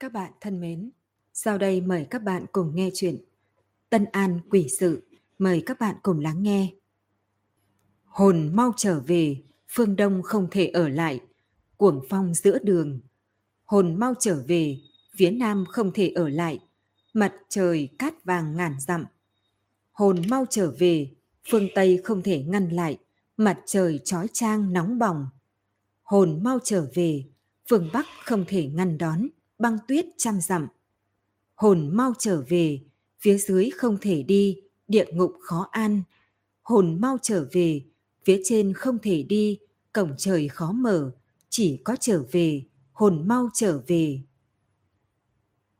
Các bạn thân mến, sau đây mời các bạn cùng nghe chuyện Tân An Quỷ Sự. Mời các bạn cùng lắng nghe. Hồn mau trở về, phương Đông không thể ở lại, cuồng phong giữa đường. Hồn mau trở về, phía Nam không thể ở lại, mặt trời cát vàng ngàn dặm. Hồn mau trở về, phương Tây không thể ngăn lại, mặt trời trói trang nóng bỏng. Hồn mau trở về, phương Bắc không thể ngăn đón, băng tuyết trăm dặm. Hồn mau trở về, phía dưới không thể đi, địa ngục khó an. Hồn mau trở về, phía trên không thể đi, cổng trời khó mở, chỉ có trở về, hồn mau trở về.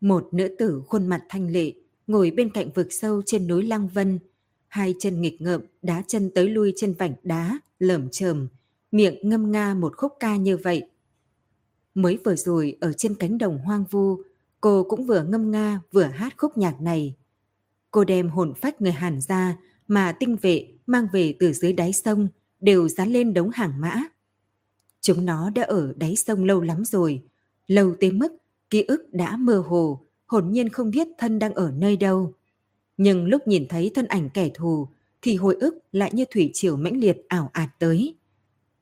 Một nữ tử khuôn mặt thanh lệ, ngồi bên cạnh vực sâu trên núi Lăng Vân, hai chân nghịch ngợm đá chân tới lui trên vảnh đá, lởm chởm, miệng ngâm nga một khúc ca như vậy. Mới vừa rồi ở trên cánh đồng hoang vu, cô cũng vừa ngâm nga vừa hát khúc nhạc này. Cô đem hồn phách người Hàn ra mà tinh vệ mang về từ dưới đáy sông đều dán lên đống hàng mã. Chúng nó đã ở đáy sông lâu lắm rồi, lâu tới mức ký ức đã mơ hồ, hồn nhiên không biết thân đang ở nơi đâu. Nhưng lúc nhìn thấy thân ảnh kẻ thù thì hồi ức lại như thủy triều mãnh liệt ảo ạt tới.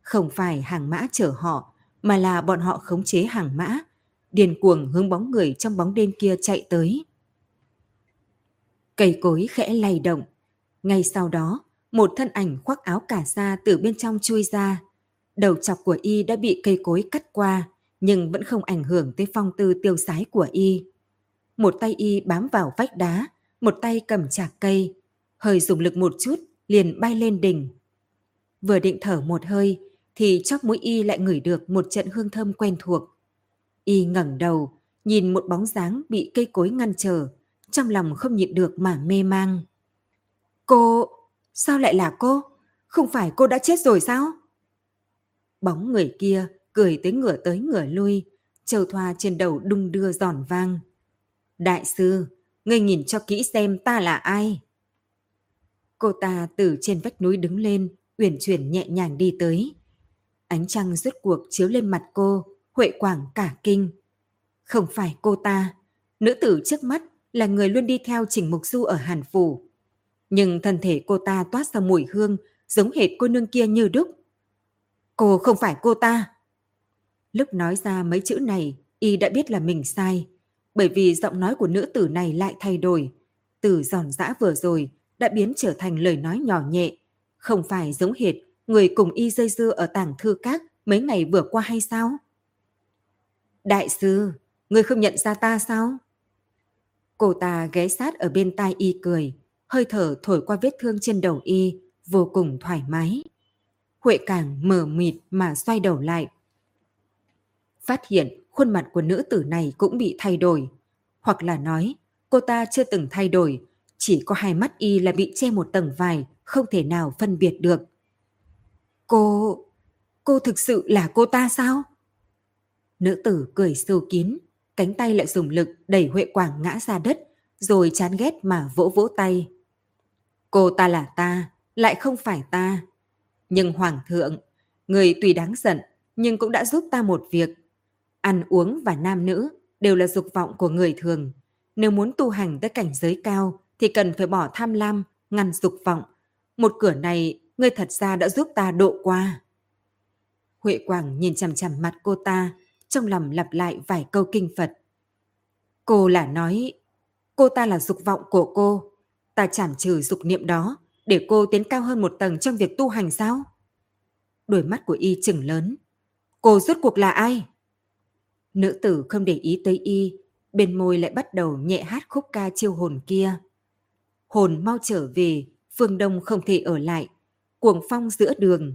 Không phải hàng mã chở họ mà là bọn họ khống chế hàng mã, điền cuồng hướng bóng người trong bóng đêm kia chạy tới. Cây cối khẽ lay động. Ngay sau đó, một thân ảnh khoác áo cả sa từ bên trong chui ra. Đầu chọc của y đã bị cây cối cắt qua, nhưng vẫn không ảnh hưởng tới phong tư tiêu sái của y. Một tay y bám vào vách đá, một tay cầm chạc cây, hơi dùng lực một chút liền bay lên đỉnh. Vừa định thở một hơi thì chóp mũi y lại ngửi được một trận hương thơm quen thuộc. Y ngẩng đầu, nhìn một bóng dáng bị cây cối ngăn trở, trong lòng không nhịn được mà mê mang. Cô, sao lại là cô? Không phải cô đã chết rồi sao? Bóng người kia cười tới ngửa tới ngửa lui, châu thoa trên đầu đung đưa giòn vang. Đại sư, ngươi nhìn cho kỹ xem ta là ai. Cô ta từ trên vách núi đứng lên, uyển chuyển nhẹ nhàng đi tới. Ánh trăng rốt cuộc chiếu lên mặt cô, Huệ Quảng cả kinh. Không phải cô ta, nữ tử trước mắt là người luôn đi theo Trình Mục Du ở Hàn Phủ. Nhưng thân thể cô ta toát ra mùi hương giống hệt cô nương kia như đúc. Cô không phải cô ta. Lúc nói ra mấy chữ này, y đã biết là mình sai. Bởi vì giọng nói của nữ tử này lại thay đổi. Từ giòn giã vừa rồi đã biến trở thành lời nói nhỏ nhẹ. Không phải giống hệt người cùng y dây dưa ở tảng thư các mấy ngày vừa qua hay sao? Đại sư, người không nhận ra ta sao? Cô ta ghé sát ở bên tai y cười, hơi thở thổi qua vết thương trên đầu y, vô cùng thoải mái. Huệ càng mờ mịt mà xoay đầu lại. Phát hiện khuôn mặt của nữ tử này cũng bị thay đổi. Hoặc là nói, cô ta chưa từng thay đổi, chỉ có hai mắt y là bị che một tầng vải, không thể nào phân biệt được. Cô... cô thực sự là cô ta sao? Nữ tử cười sâu kín, cánh tay lại dùng lực đẩy Huệ Quảng ngã ra đất, rồi chán ghét mà vỗ vỗ tay. Cô ta là ta, lại không phải ta. Nhưng Hoàng thượng, người tùy đáng giận, nhưng cũng đã giúp ta một việc. Ăn uống và nam nữ đều là dục vọng của người thường. Nếu muốn tu hành tới cảnh giới cao thì cần phải bỏ tham lam, ngăn dục vọng. Một cửa này ngươi thật ra đã giúp ta độ qua. Huệ Quảng nhìn chằm chằm mặt cô ta, trong lòng lặp lại vài câu kinh Phật. Cô là nói, cô ta là dục vọng của cô, ta chảm trừ dục niệm đó để cô tiến cao hơn một tầng trong việc tu hành sao? Đôi mắt của y chừng lớn. Cô rốt cuộc là ai? Nữ tử không để ý tới y, bên môi lại bắt đầu nhẹ hát khúc ca chiêu hồn kia. Hồn mau trở về, phương đông không thể ở lại, cuồng phong giữa đường.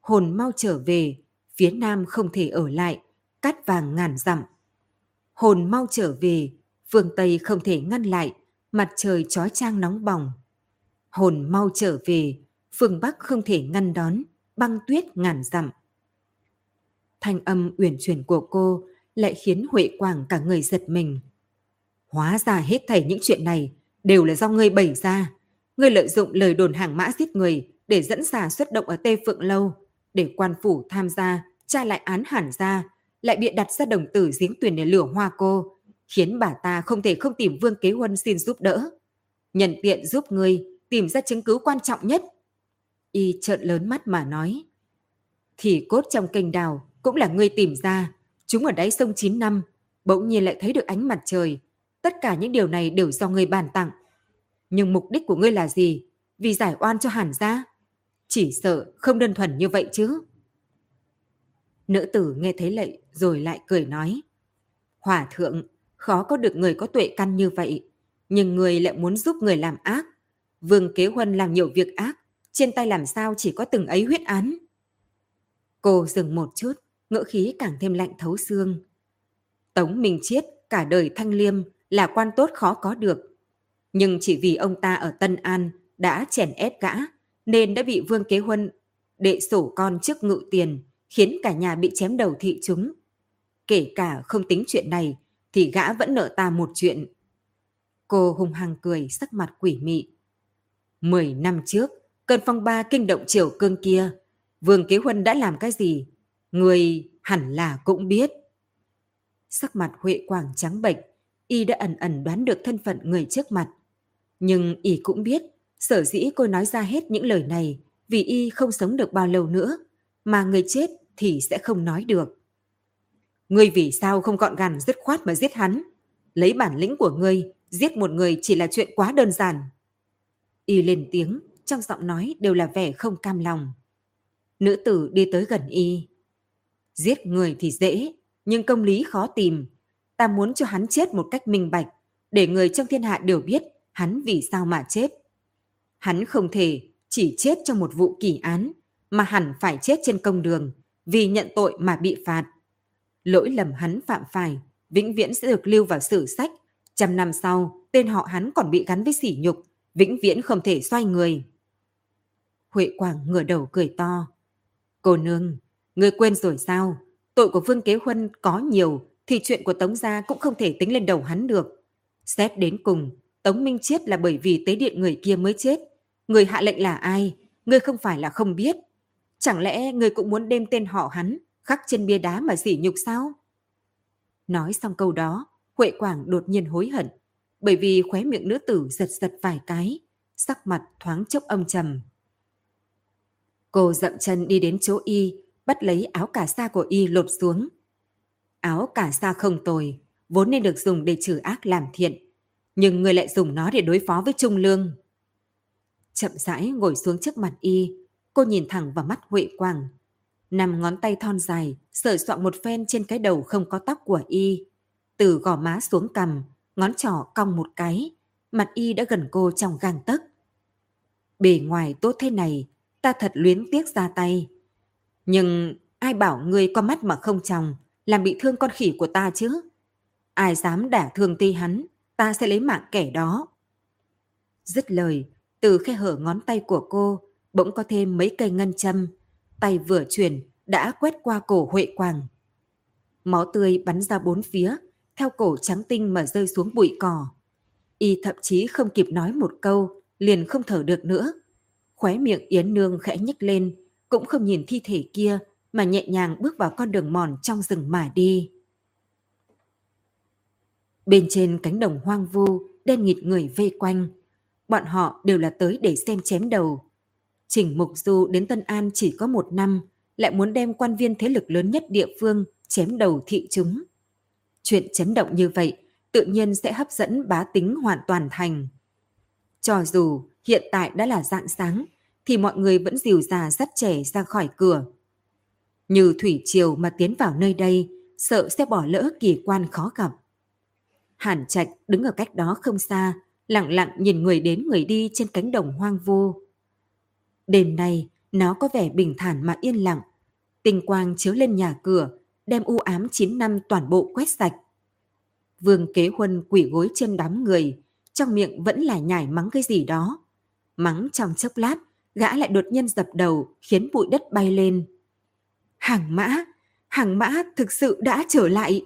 Hồn mau trở về, phía nam không thể ở lại, cát vàng ngàn dặm. Hồn mau trở về, phương Tây không thể ngăn lại, mặt trời chói trang nóng bỏng. Hồn mau trở về, phương Bắc không thể ngăn đón, băng tuyết ngàn dặm. Thanh âm uyển chuyển của cô lại khiến Huệ Quảng cả người giật mình. Hóa ra hết thảy những chuyện này đều là do ngươi bày ra. Ngươi lợi dụng lời đồn hàng mã giết người để dẫn xà xuất động ở Tê Phượng Lâu, để quan phủ tham gia, tra lại án hẳn ra, lại bịa đặt ra đồng tử giếng tuyển để lửa hoa cô, khiến bà ta không thể không tìm Vương Kế Huân xin giúp đỡ. nhận tiện giúp ngươi tìm ra chứng cứ quan trọng nhất. Y trợn lớn mắt mà nói. Thì cốt trong kênh đào cũng là ngươi tìm ra. Chúng ở đáy sông 9 năm, bỗng nhiên lại thấy được ánh mặt trời. Tất cả những điều này đều do ngươi bàn tặng. Nhưng mục đích của ngươi là gì? Vì giải oan cho hàn gia? Chỉ sợ không đơn thuần như vậy chứ. Nữ tử nghe thấy lệ rồi lại cười nói. Hòa thượng, khó có được người có tuệ căn như vậy. Nhưng người lại muốn giúp người làm ác. Vương Kế Huân làm nhiều việc ác. Trên tay làm sao chỉ có từng ấy huyết án. Cô dừng một chút, ngỡ khí càng thêm lạnh thấu xương. Tống Minh Chiết cả đời thanh liêm là quan tốt khó có được. Nhưng chỉ vì ông ta ở Tân An đã chèn ép gã, nên đã bị Vương Kế Huân đệ sổ con trước ngự tiền, khiến cả nhà bị chém đầu thị chúng. Kể cả không tính chuyện này, thì gã vẫn nợ ta một chuyện. Cô hung hăng cười, sắc mặt quỷ mị. Mười năm trước, cơn phong ba kinh động triều cương kia, Vương Kế Huân đã làm cái gì? Người hẳn là cũng biết. Sắc mặt Huệ Quảng trắng bệch, y đã ẩn ẩn đoán được thân phận người trước mặt. Nhưng y cũng biết, sở dĩ cô nói ra hết những lời này vì y không sống được bao lâu nữa, mà người chết thì sẽ không nói được. Ngươi vì sao không gọn gàng dứt khoát mà giết hắn? Lấy bản lĩnh của ngươi, giết một người chỉ là chuyện quá đơn giản. Y lên tiếng, trong giọng nói đều là vẻ không cam lòng. Nữ tử đi tới gần y. Giết người thì dễ, nhưng công lý khó tìm. Ta muốn cho hắn chết một cách minh bạch, để người trong thiên hạ đều biết hắn vì sao mà chết. Hắn không thể chỉ chết trong một vụ kỳ án, mà hẳn phải chết trên công đường, vì nhận tội mà bị phạt. Lỗi lầm hắn phạm phải, vĩnh viễn sẽ được lưu vào sử sách. Trăm năm sau, tên họ hắn còn bị gắn với sỉ nhục, vĩnh viễn không thể xoay người. Huệ Quảng ngửa đầu cười to. Cô nương, người quên rồi sao? Tội của Vương Kế Huân có nhiều, thì chuyện của Tống Gia cũng không thể tính lên đầu hắn được. Xét đến cùng, Tống Minh chết là bởi vì tế điện người kia mới chết. Người hạ lệnh là ai? Người không phải là không biết. Chẳng lẽ người cũng muốn đem tên họ hắn khắc trên bia đá mà sỉ nhục sao? Nói xong câu đó, Huệ Quảng đột nhiên hối hận, bởi vì khóe miệng nữ tử giật giật vài cái, sắc mặt thoáng chốc âm trầm. Cô dậm chân đi đến chỗ y, bắt lấy áo cà sa của y lột xuống. Áo cà sa không tồi, vốn nên được dùng để trừ ác làm thiện, nhưng người lại dùng nó để đối phó với Trung Lương. Chậm rãi ngồi xuống trước mặt y, cô nhìn thẳng vào mắt Huệ Quảng, Nằm ngón tay thon dài, sờ soạn một phen trên cái đầu không có tóc của y. Từ gò má xuống cằm, ngón trỏ cong một cái, mặt y đã gần cô trong gang tấc. Bề ngoài tốt thế này, ta thật luyến tiếc ra tay. Nhưng ai bảo ngươi có mắt mà không chồng, làm bị thương con khỉ của ta chứ? Ai dám đả thương ti hắn, ta sẽ lấy mạng kẻ đó. Dứt lời, từ khe hở ngón tay của cô bỗng có thêm mấy cây ngân châm, tay vừa chuyển đã quét qua cổ Huệ Quàng. Máu tươi bắn ra bốn phía, theo cổ trắng tinh mà rơi xuống bụi cỏ. Y thậm chí không kịp nói một câu, liền không thở được nữa. Khóe miệng Yến Nương khẽ nhếch lên, cũng không nhìn thi thể kia mà nhẹ nhàng bước vào con đường mòn trong rừng mà đi. Bên trên cánh đồng hoang vu, đen nghịt người vây quanh. Bọn họ đều là tới để xem chém đầu, Trình Mục Du đến Tân An chỉ có một năm, lại muốn đem quan viên thế lực lớn nhất địa phương chém đầu thị chúng. Chuyện chấn động như vậy tự nhiên sẽ hấp dẫn bá tính hoàn toàn thành. Cho dù hiện tại đã là dạng sáng, thì mọi người vẫn dìu già dắt trẻ ra khỏi cửa. Như thủy triều mà tiến vào nơi đây, sợ sẽ bỏ lỡ kỳ quan khó gặp. Hàn Trạch đứng ở cách đó không xa, lặng lặng nhìn người đến người đi trên cánh đồng hoang vu. Đêm nay, nó có vẻ bình thản mà yên lặng. Tình quang chiếu lên nhà cửa, đem u ám 9 năm toàn bộ quét sạch. Vương Kế Huân quỷ gối trên đám người, trong miệng vẫn là nhảy mắng cái gì đó. Mắng trong chốc lát, gã lại đột nhiên dập đầu khiến bụi đất bay lên. Hàng mã, hàng mã thực sự đã trở lại.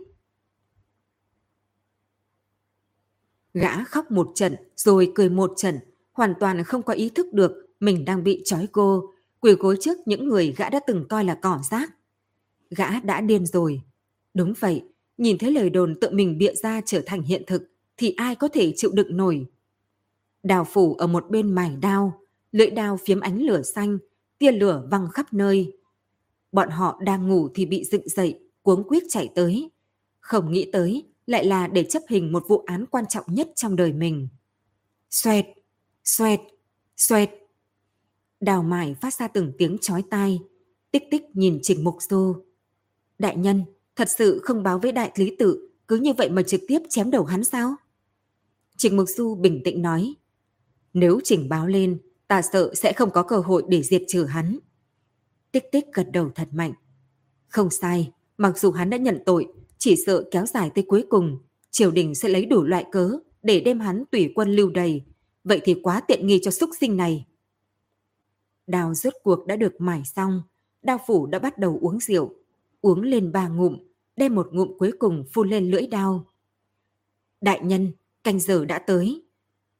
Gã khóc một trận rồi cười một trận, hoàn toàn không có ý thức được mình đang bị trói cô, quỳ gối trước những người gã đã từng coi là cỏ rác. Gã đã điên rồi. Đúng vậy, nhìn thấy lời đồn tự mình bịa ra trở thành hiện thực, thì ai có thể chịu đựng nổi. Đào phủ ở một bên mài đao, lưỡi đao phiếm ánh lửa xanh, tia lửa văng khắp nơi. Bọn họ đang ngủ thì bị dựng dậy, cuống quýt chạy tới. Không nghĩ tới lại là để chấp hình một vụ án quan trọng nhất trong đời mình. Xoẹt, xoẹt, xoẹt. Đào mải phát ra từng tiếng chói tai, tích tích nhìn Trình Mục Du. Đại nhân, thật sự không báo với đại lý tự, cứ như vậy mà trực tiếp chém đầu hắn sao? Trình Mục Du bình tĩnh nói, nếu trình báo lên, ta sợ sẽ không có cơ hội để diệt trừ hắn. Tích tích gật đầu thật mạnh. Không sai, mặc dù hắn đã nhận tội, chỉ sợ kéo dài tới cuối cùng, triều đình sẽ lấy đủ loại cớ để đem hắn tùy quân lưu đầy. Vậy thì quá tiện nghi cho súc sinh này. Đào rốt cuộc đã được mải xong, đao phủ đã bắt đầu uống rượu, uống lên ba ngụm, đem một ngụm cuối cùng phun lên lưỡi đao. Đại nhân, canh giờ đã tới.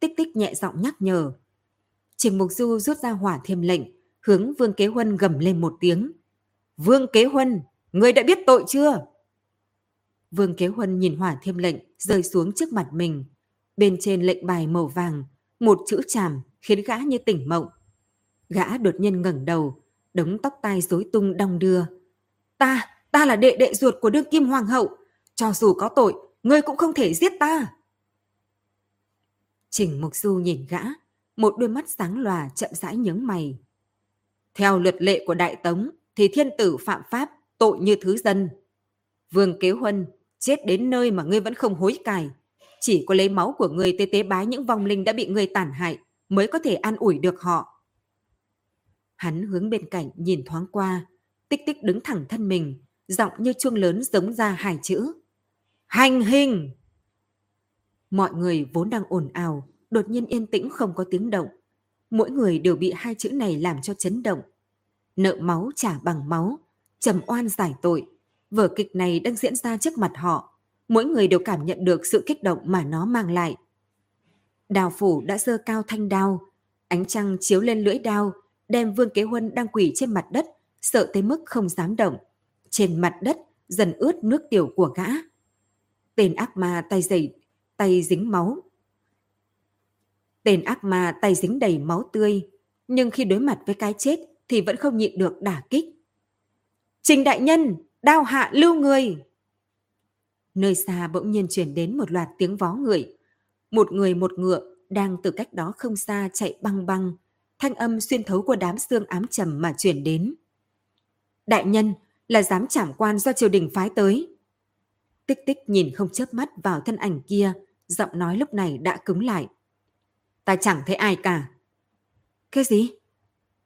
Tích tích nhẹ giọng nhắc nhở. Trình Mục Du rút ra hỏa thêm lệnh, hướng Vương Kế Huân gầm lên một tiếng. Vương Kế Huân, người đã biết tội chưa? Vương Kế Huân nhìn hỏa thiêm lệnh rơi xuống trước mặt mình. Bên trên lệnh bài màu vàng, một chữ chàm khiến gã như tỉnh mộng. Gã đột nhiên ngẩng đầu, đống tóc tai rối tung đong đưa. Ta, ta là đệ đệ ruột của đương kim hoàng hậu. Cho dù có tội, ngươi cũng không thể giết ta. Trình Mục Du nhìn gã, một đôi mắt sáng lòa chậm rãi nhướng mày. Theo luật lệ của Đại Tống thì thiên tử phạm pháp, tội như thứ dân. Vương Kế Huân chết đến nơi mà ngươi vẫn không hối cải. Chỉ có lấy máu của ngươi tế tế bái những vong linh đã bị ngươi tàn hại mới có thể an ủi được họ. Hắn hướng bên cạnh nhìn thoáng qua, tích tích đứng thẳng thân mình, giọng như chuông lớn giống ra hai chữ. Hành hình! Mọi người vốn đang ồn ào, đột nhiên yên tĩnh không có tiếng động. Mỗi người đều bị hai chữ này làm cho chấn động. Nợ máu trả bằng máu, trầm oan giải tội. Vở kịch này đang diễn ra trước mặt họ. Mỗi người đều cảm nhận được sự kích động mà nó mang lại. Đào phủ đã dơ cao thanh đao. Ánh trăng chiếu lên lưỡi đao, đem Vương Kế Huân đang quỳ trên mặt đất, sợ tới mức không dám động. Trên mặt đất dần ướt nước tiểu của gã. Tên ác ma tay dày, tay dính máu. Tên ác ma tay dính đầy máu tươi, nhưng khi đối mặt với cái chết thì vẫn không nhịn được đả kích. Trình đại nhân, đao hạ lưu người. Nơi xa bỗng nhiên chuyển đến một loạt tiếng vó người. Một người một ngựa đang từ cách đó không xa chạy băng băng, thanh âm xuyên thấu qua đám xương ám trầm mà chuyển đến. Đại nhân là giám trảm quan do triều đình phái tới. Tích tích nhìn không chớp mắt vào thân ảnh kia, giọng nói lúc này đã cứng lại. Ta chẳng thấy ai cả. Cái gì?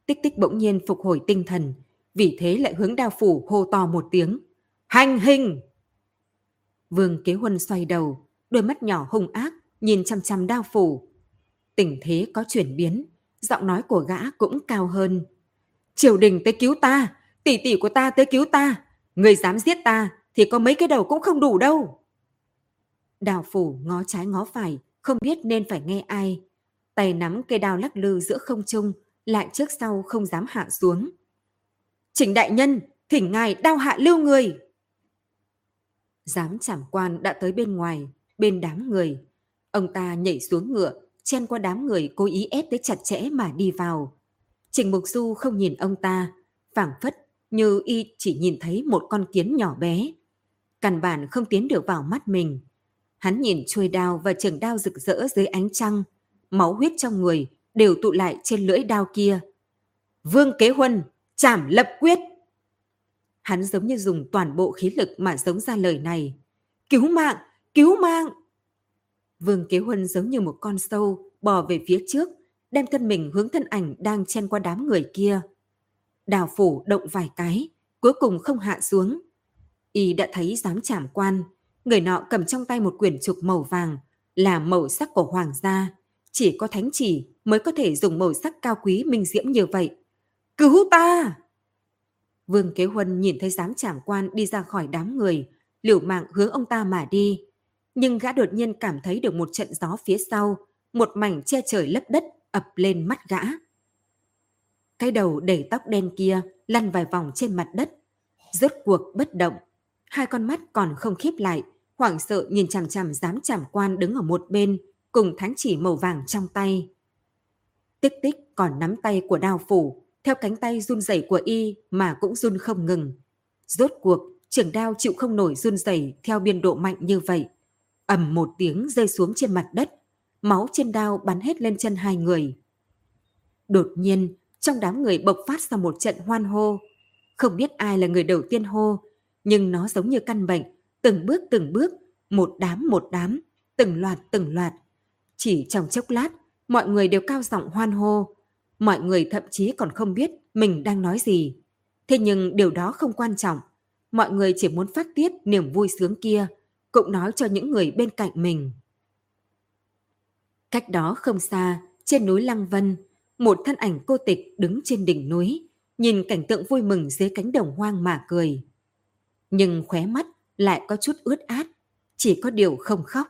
Tích tích bỗng nhiên phục hồi tinh thần, vì thế lại hướng đao phủ hô to một tiếng. Hành hình! Vương Kế Huân xoay đầu, đôi mắt nhỏ hung ác, nhìn chăm chăm đao phủ. Tình thế có chuyển biến, giọng nói của gã cũng cao hơn. Triều đình tới cứu ta, tỷ tỷ của ta tới cứu ta, người dám giết ta thì có mấy cái đầu cũng không đủ đâu. Đào phủ ngó trái ngó phải, không biết nên phải nghe ai. Tay nắm cây đao lắc lư giữa không trung, lại trước sau không dám hạ xuống. Trình đại nhân, thỉnh ngài đao hạ lưu người. Giám trảm quan đã tới bên ngoài, bên đám người. Ông ta nhảy xuống ngựa, chen qua đám người cố ý ép tới chặt chẽ mà đi vào. Trình Mục Du không nhìn ông ta, phảng phất như y chỉ nhìn thấy một con kiến nhỏ bé. Căn bản không tiến được vào mắt mình. Hắn nhìn chuôi đao và trường đao rực rỡ dưới ánh trăng, máu huyết trong người đều tụ lại trên lưỡi đao kia. Vương Kế Huân, chảm lập quyết! Hắn giống như dùng toàn bộ khí lực mà giống ra lời này. Cứu mạng! Cứu mạng! Vương Kế Huân giống như một con sâu bò về phía trước, đem thân mình hướng thân ảnh đang chen qua đám người kia. Đào phủ động vài cái, cuối cùng không hạ xuống. Y đã thấy dám chảm quan, người nọ cầm trong tay một quyển trục màu vàng, là màu sắc của hoàng gia. Chỉ có thánh chỉ mới có thể dùng màu sắc cao quý minh diễm như vậy. Cứu ta! Vương Kế Huân nhìn thấy giám trảm quan đi ra khỏi đám người, liều mạng hướng ông ta mà đi. Nhưng gã đột nhiên cảm thấy được một trận gió phía sau, một mảnh che trời lấp đất ập lên mắt gã. Cái đầu đầy tóc đen kia lăn vài vòng trên mặt đất, rốt cuộc bất động. hai con mắt còn không khép lại, hoảng sợ nhìn chằm chằm dám chằm quan đứng ở một bên, cùng thánh chỉ màu vàng trong tay. Tích tích còn nắm tay của đao phủ, theo cánh tay run rẩy của y mà cũng run không ngừng. Rốt cuộc, trường đao chịu không nổi run rẩy theo biên độ mạnh như vậy. ầm một tiếng rơi xuống trên mặt đất, máu trên đao bắn hết lên chân hai người. Đột nhiên, trong đám người bộc phát ra một trận hoan hô. Không biết ai là người đầu tiên hô, nhưng nó giống như căn bệnh, từng bước từng bước, một đám một đám, từng loạt từng loạt. Chỉ trong chốc lát, mọi người đều cao giọng hoan hô. Mọi người thậm chí còn không biết mình đang nói gì. Thế nhưng điều đó không quan trọng. Mọi người chỉ muốn phát tiết niềm vui sướng kia, cũng nói cho những người bên cạnh mình. Cách đó không xa, trên núi Lăng Vân, một thân ảnh cô tịch đứng trên đỉnh núi, nhìn cảnh tượng vui mừng dưới cánh đồng hoang mà cười. Nhưng khóe mắt lại có chút ướt át, chỉ có điều không khóc.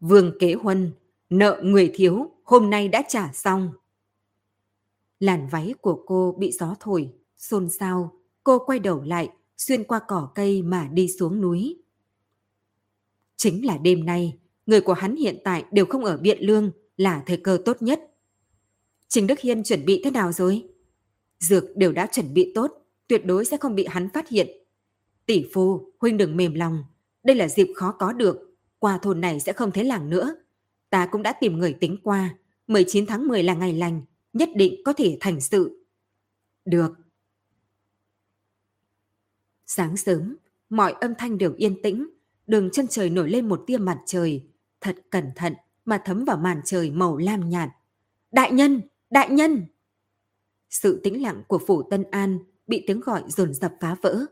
Vương Kế Huân, nợ người thiếu, hôm nay đã trả xong. Làn váy của cô bị gió thổi, xôn xao, cô quay đầu lại, xuyên qua cỏ cây mà đi xuống núi. Chính là đêm nay, người của hắn hiện tại đều không ở Biện Lương là thời cơ tốt nhất. Trình Đức Hiên chuẩn bị thế nào rồi? Dược đều đã chuẩn bị tốt, tuyệt đối sẽ không bị hắn phát hiện. Tỷ phu, huynh đừng mềm lòng, đây là dịp khó có được, qua thôn này sẽ không thấy làng nữa. Ta cũng đã tìm người tính qua, 19 tháng 10 là ngày lành, nhất định có thể thành sự. Được. Sáng sớm, mọi âm thanh đều yên tĩnh, đường chân trời nổi lên một tia mặt trời, thật cẩn thận mà thấm vào màn trời màu lam nhạt. Đại nhân, đại nhân! Sự tĩnh lặng của phủ Tân An bị tiếng gọi dồn dập phá vỡ.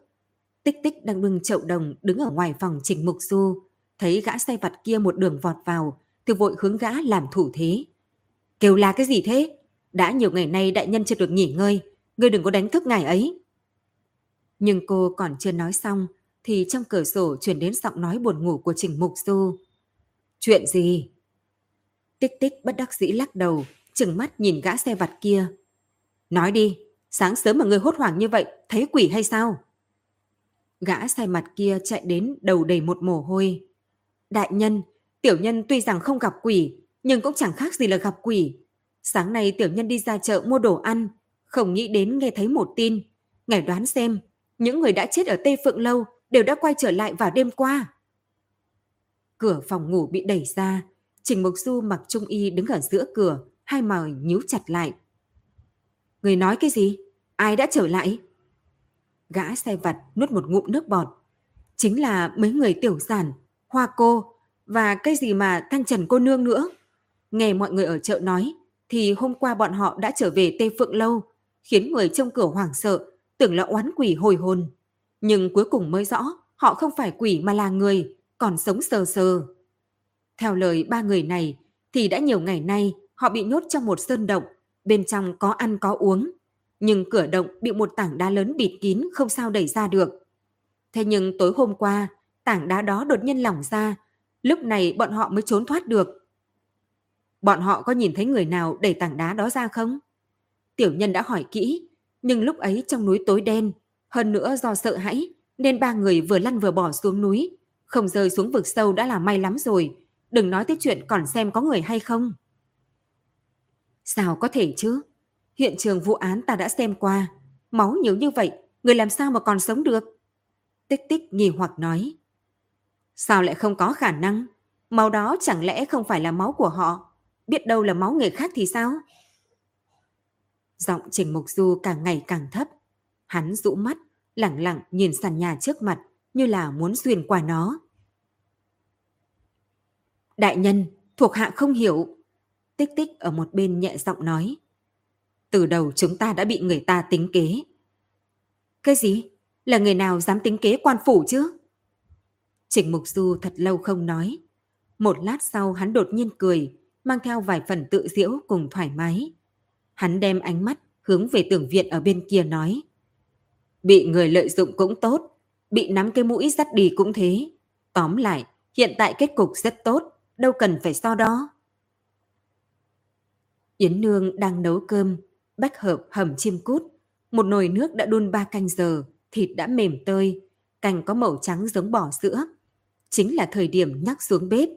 Tích tích đang bưng chậu đồng đứng ở ngoài phòng trình mục du, thấy gã say vặt kia một đường vọt vào, thì vội hướng gã làm thủ thế. Kêu là cái gì thế? Đã nhiều ngày nay đại nhân chưa được nghỉ ngơi, ngươi đừng có đánh thức ngài ấy. Nhưng cô còn chưa nói xong, thì trong cửa sổ chuyển đến giọng nói buồn ngủ của Trình Mục Du. Chuyện gì? Tích tích bất đắc dĩ lắc đầu, chừng mắt nhìn gã xe vặt kia. Nói đi, sáng sớm mà ngươi hốt hoảng như vậy, thấy quỷ hay sao? Gã xe mặt kia chạy đến đầu đầy một mồ hôi. Đại nhân, tiểu nhân tuy rằng không gặp quỷ, nhưng cũng chẳng khác gì là gặp quỷ. Sáng nay tiểu nhân đi ra chợ mua đồ ăn, không nghĩ đến nghe thấy một tin. Ngài đoán xem, những người đã chết ở Tây Phượng Lâu đều đã quay trở lại vào đêm qua. Cửa phòng ngủ bị đẩy ra, Trình Mục Du mặc trung y đứng ở giữa cửa, hai màu nhíu chặt lại. Người nói cái gì? Ai đã trở lại? Gã xe vặt nuốt một ngụm nước bọt. Chính là mấy người tiểu sản, hoa cô và cái gì mà thanh trần cô nương nữa. Nghe mọi người ở chợ nói, thì hôm qua bọn họ đã trở về Tây Phượng Lâu, khiến người trong cửa hoảng sợ, tưởng là oán quỷ hồi hồn. Nhưng cuối cùng mới rõ, họ không phải quỷ mà là người, còn sống sờ sờ. Theo lời ba người này, thì đã nhiều ngày nay họ bị nhốt trong một sơn động, bên trong có ăn có uống. Nhưng cửa động bị một tảng đá lớn bịt kín không sao đẩy ra được. Thế nhưng tối hôm qua, tảng đá đó đột nhiên lỏng ra, lúc này bọn họ mới trốn thoát được. Bọn họ có nhìn thấy người nào đẩy tảng đá đó ra không? Tiểu nhân đã hỏi kỹ, nhưng lúc ấy trong núi tối đen, hơn nữa do sợ hãi, nên ba người vừa lăn vừa bỏ xuống núi. Không rơi xuống vực sâu đã là may lắm rồi, đừng nói tới chuyện còn xem có người hay không. Sao có thể chứ? Hiện trường vụ án ta đã xem qua, máu nhiều như vậy, người làm sao mà còn sống được? Tích tích nghi hoặc nói. Sao lại không có khả năng? Máu đó chẳng lẽ không phải là máu của họ? Biết đâu là máu người khác thì sao? Giọng Trình Mục Du càng ngày càng thấp. Hắn rũ mắt, lẳng lặng nhìn sàn nhà trước mặt như là muốn xuyên qua nó. Đại nhân, thuộc hạ không hiểu. Tích tích ở một bên nhẹ giọng nói. Từ đầu chúng ta đã bị người ta tính kế. Cái gì? Là người nào dám tính kế quan phủ chứ? Trịnh Mục Du thật lâu không nói. Một lát sau hắn đột nhiên cười, mang theo vài phần tự diễu cùng thoải mái. Hắn đem ánh mắt hướng về tưởng viện ở bên kia nói. Bị người lợi dụng cũng tốt, bị nắm cái mũi dắt đi cũng thế. Tóm lại, hiện tại kết cục rất tốt, đâu cần phải so đó. Yến Nương đang nấu cơm, bách hợp hầm chim cút. Một nồi nước đã đun ba canh giờ, thịt đã mềm tơi. canh có màu trắng giống bỏ sữa. Chính là thời điểm nhắc xuống bếp.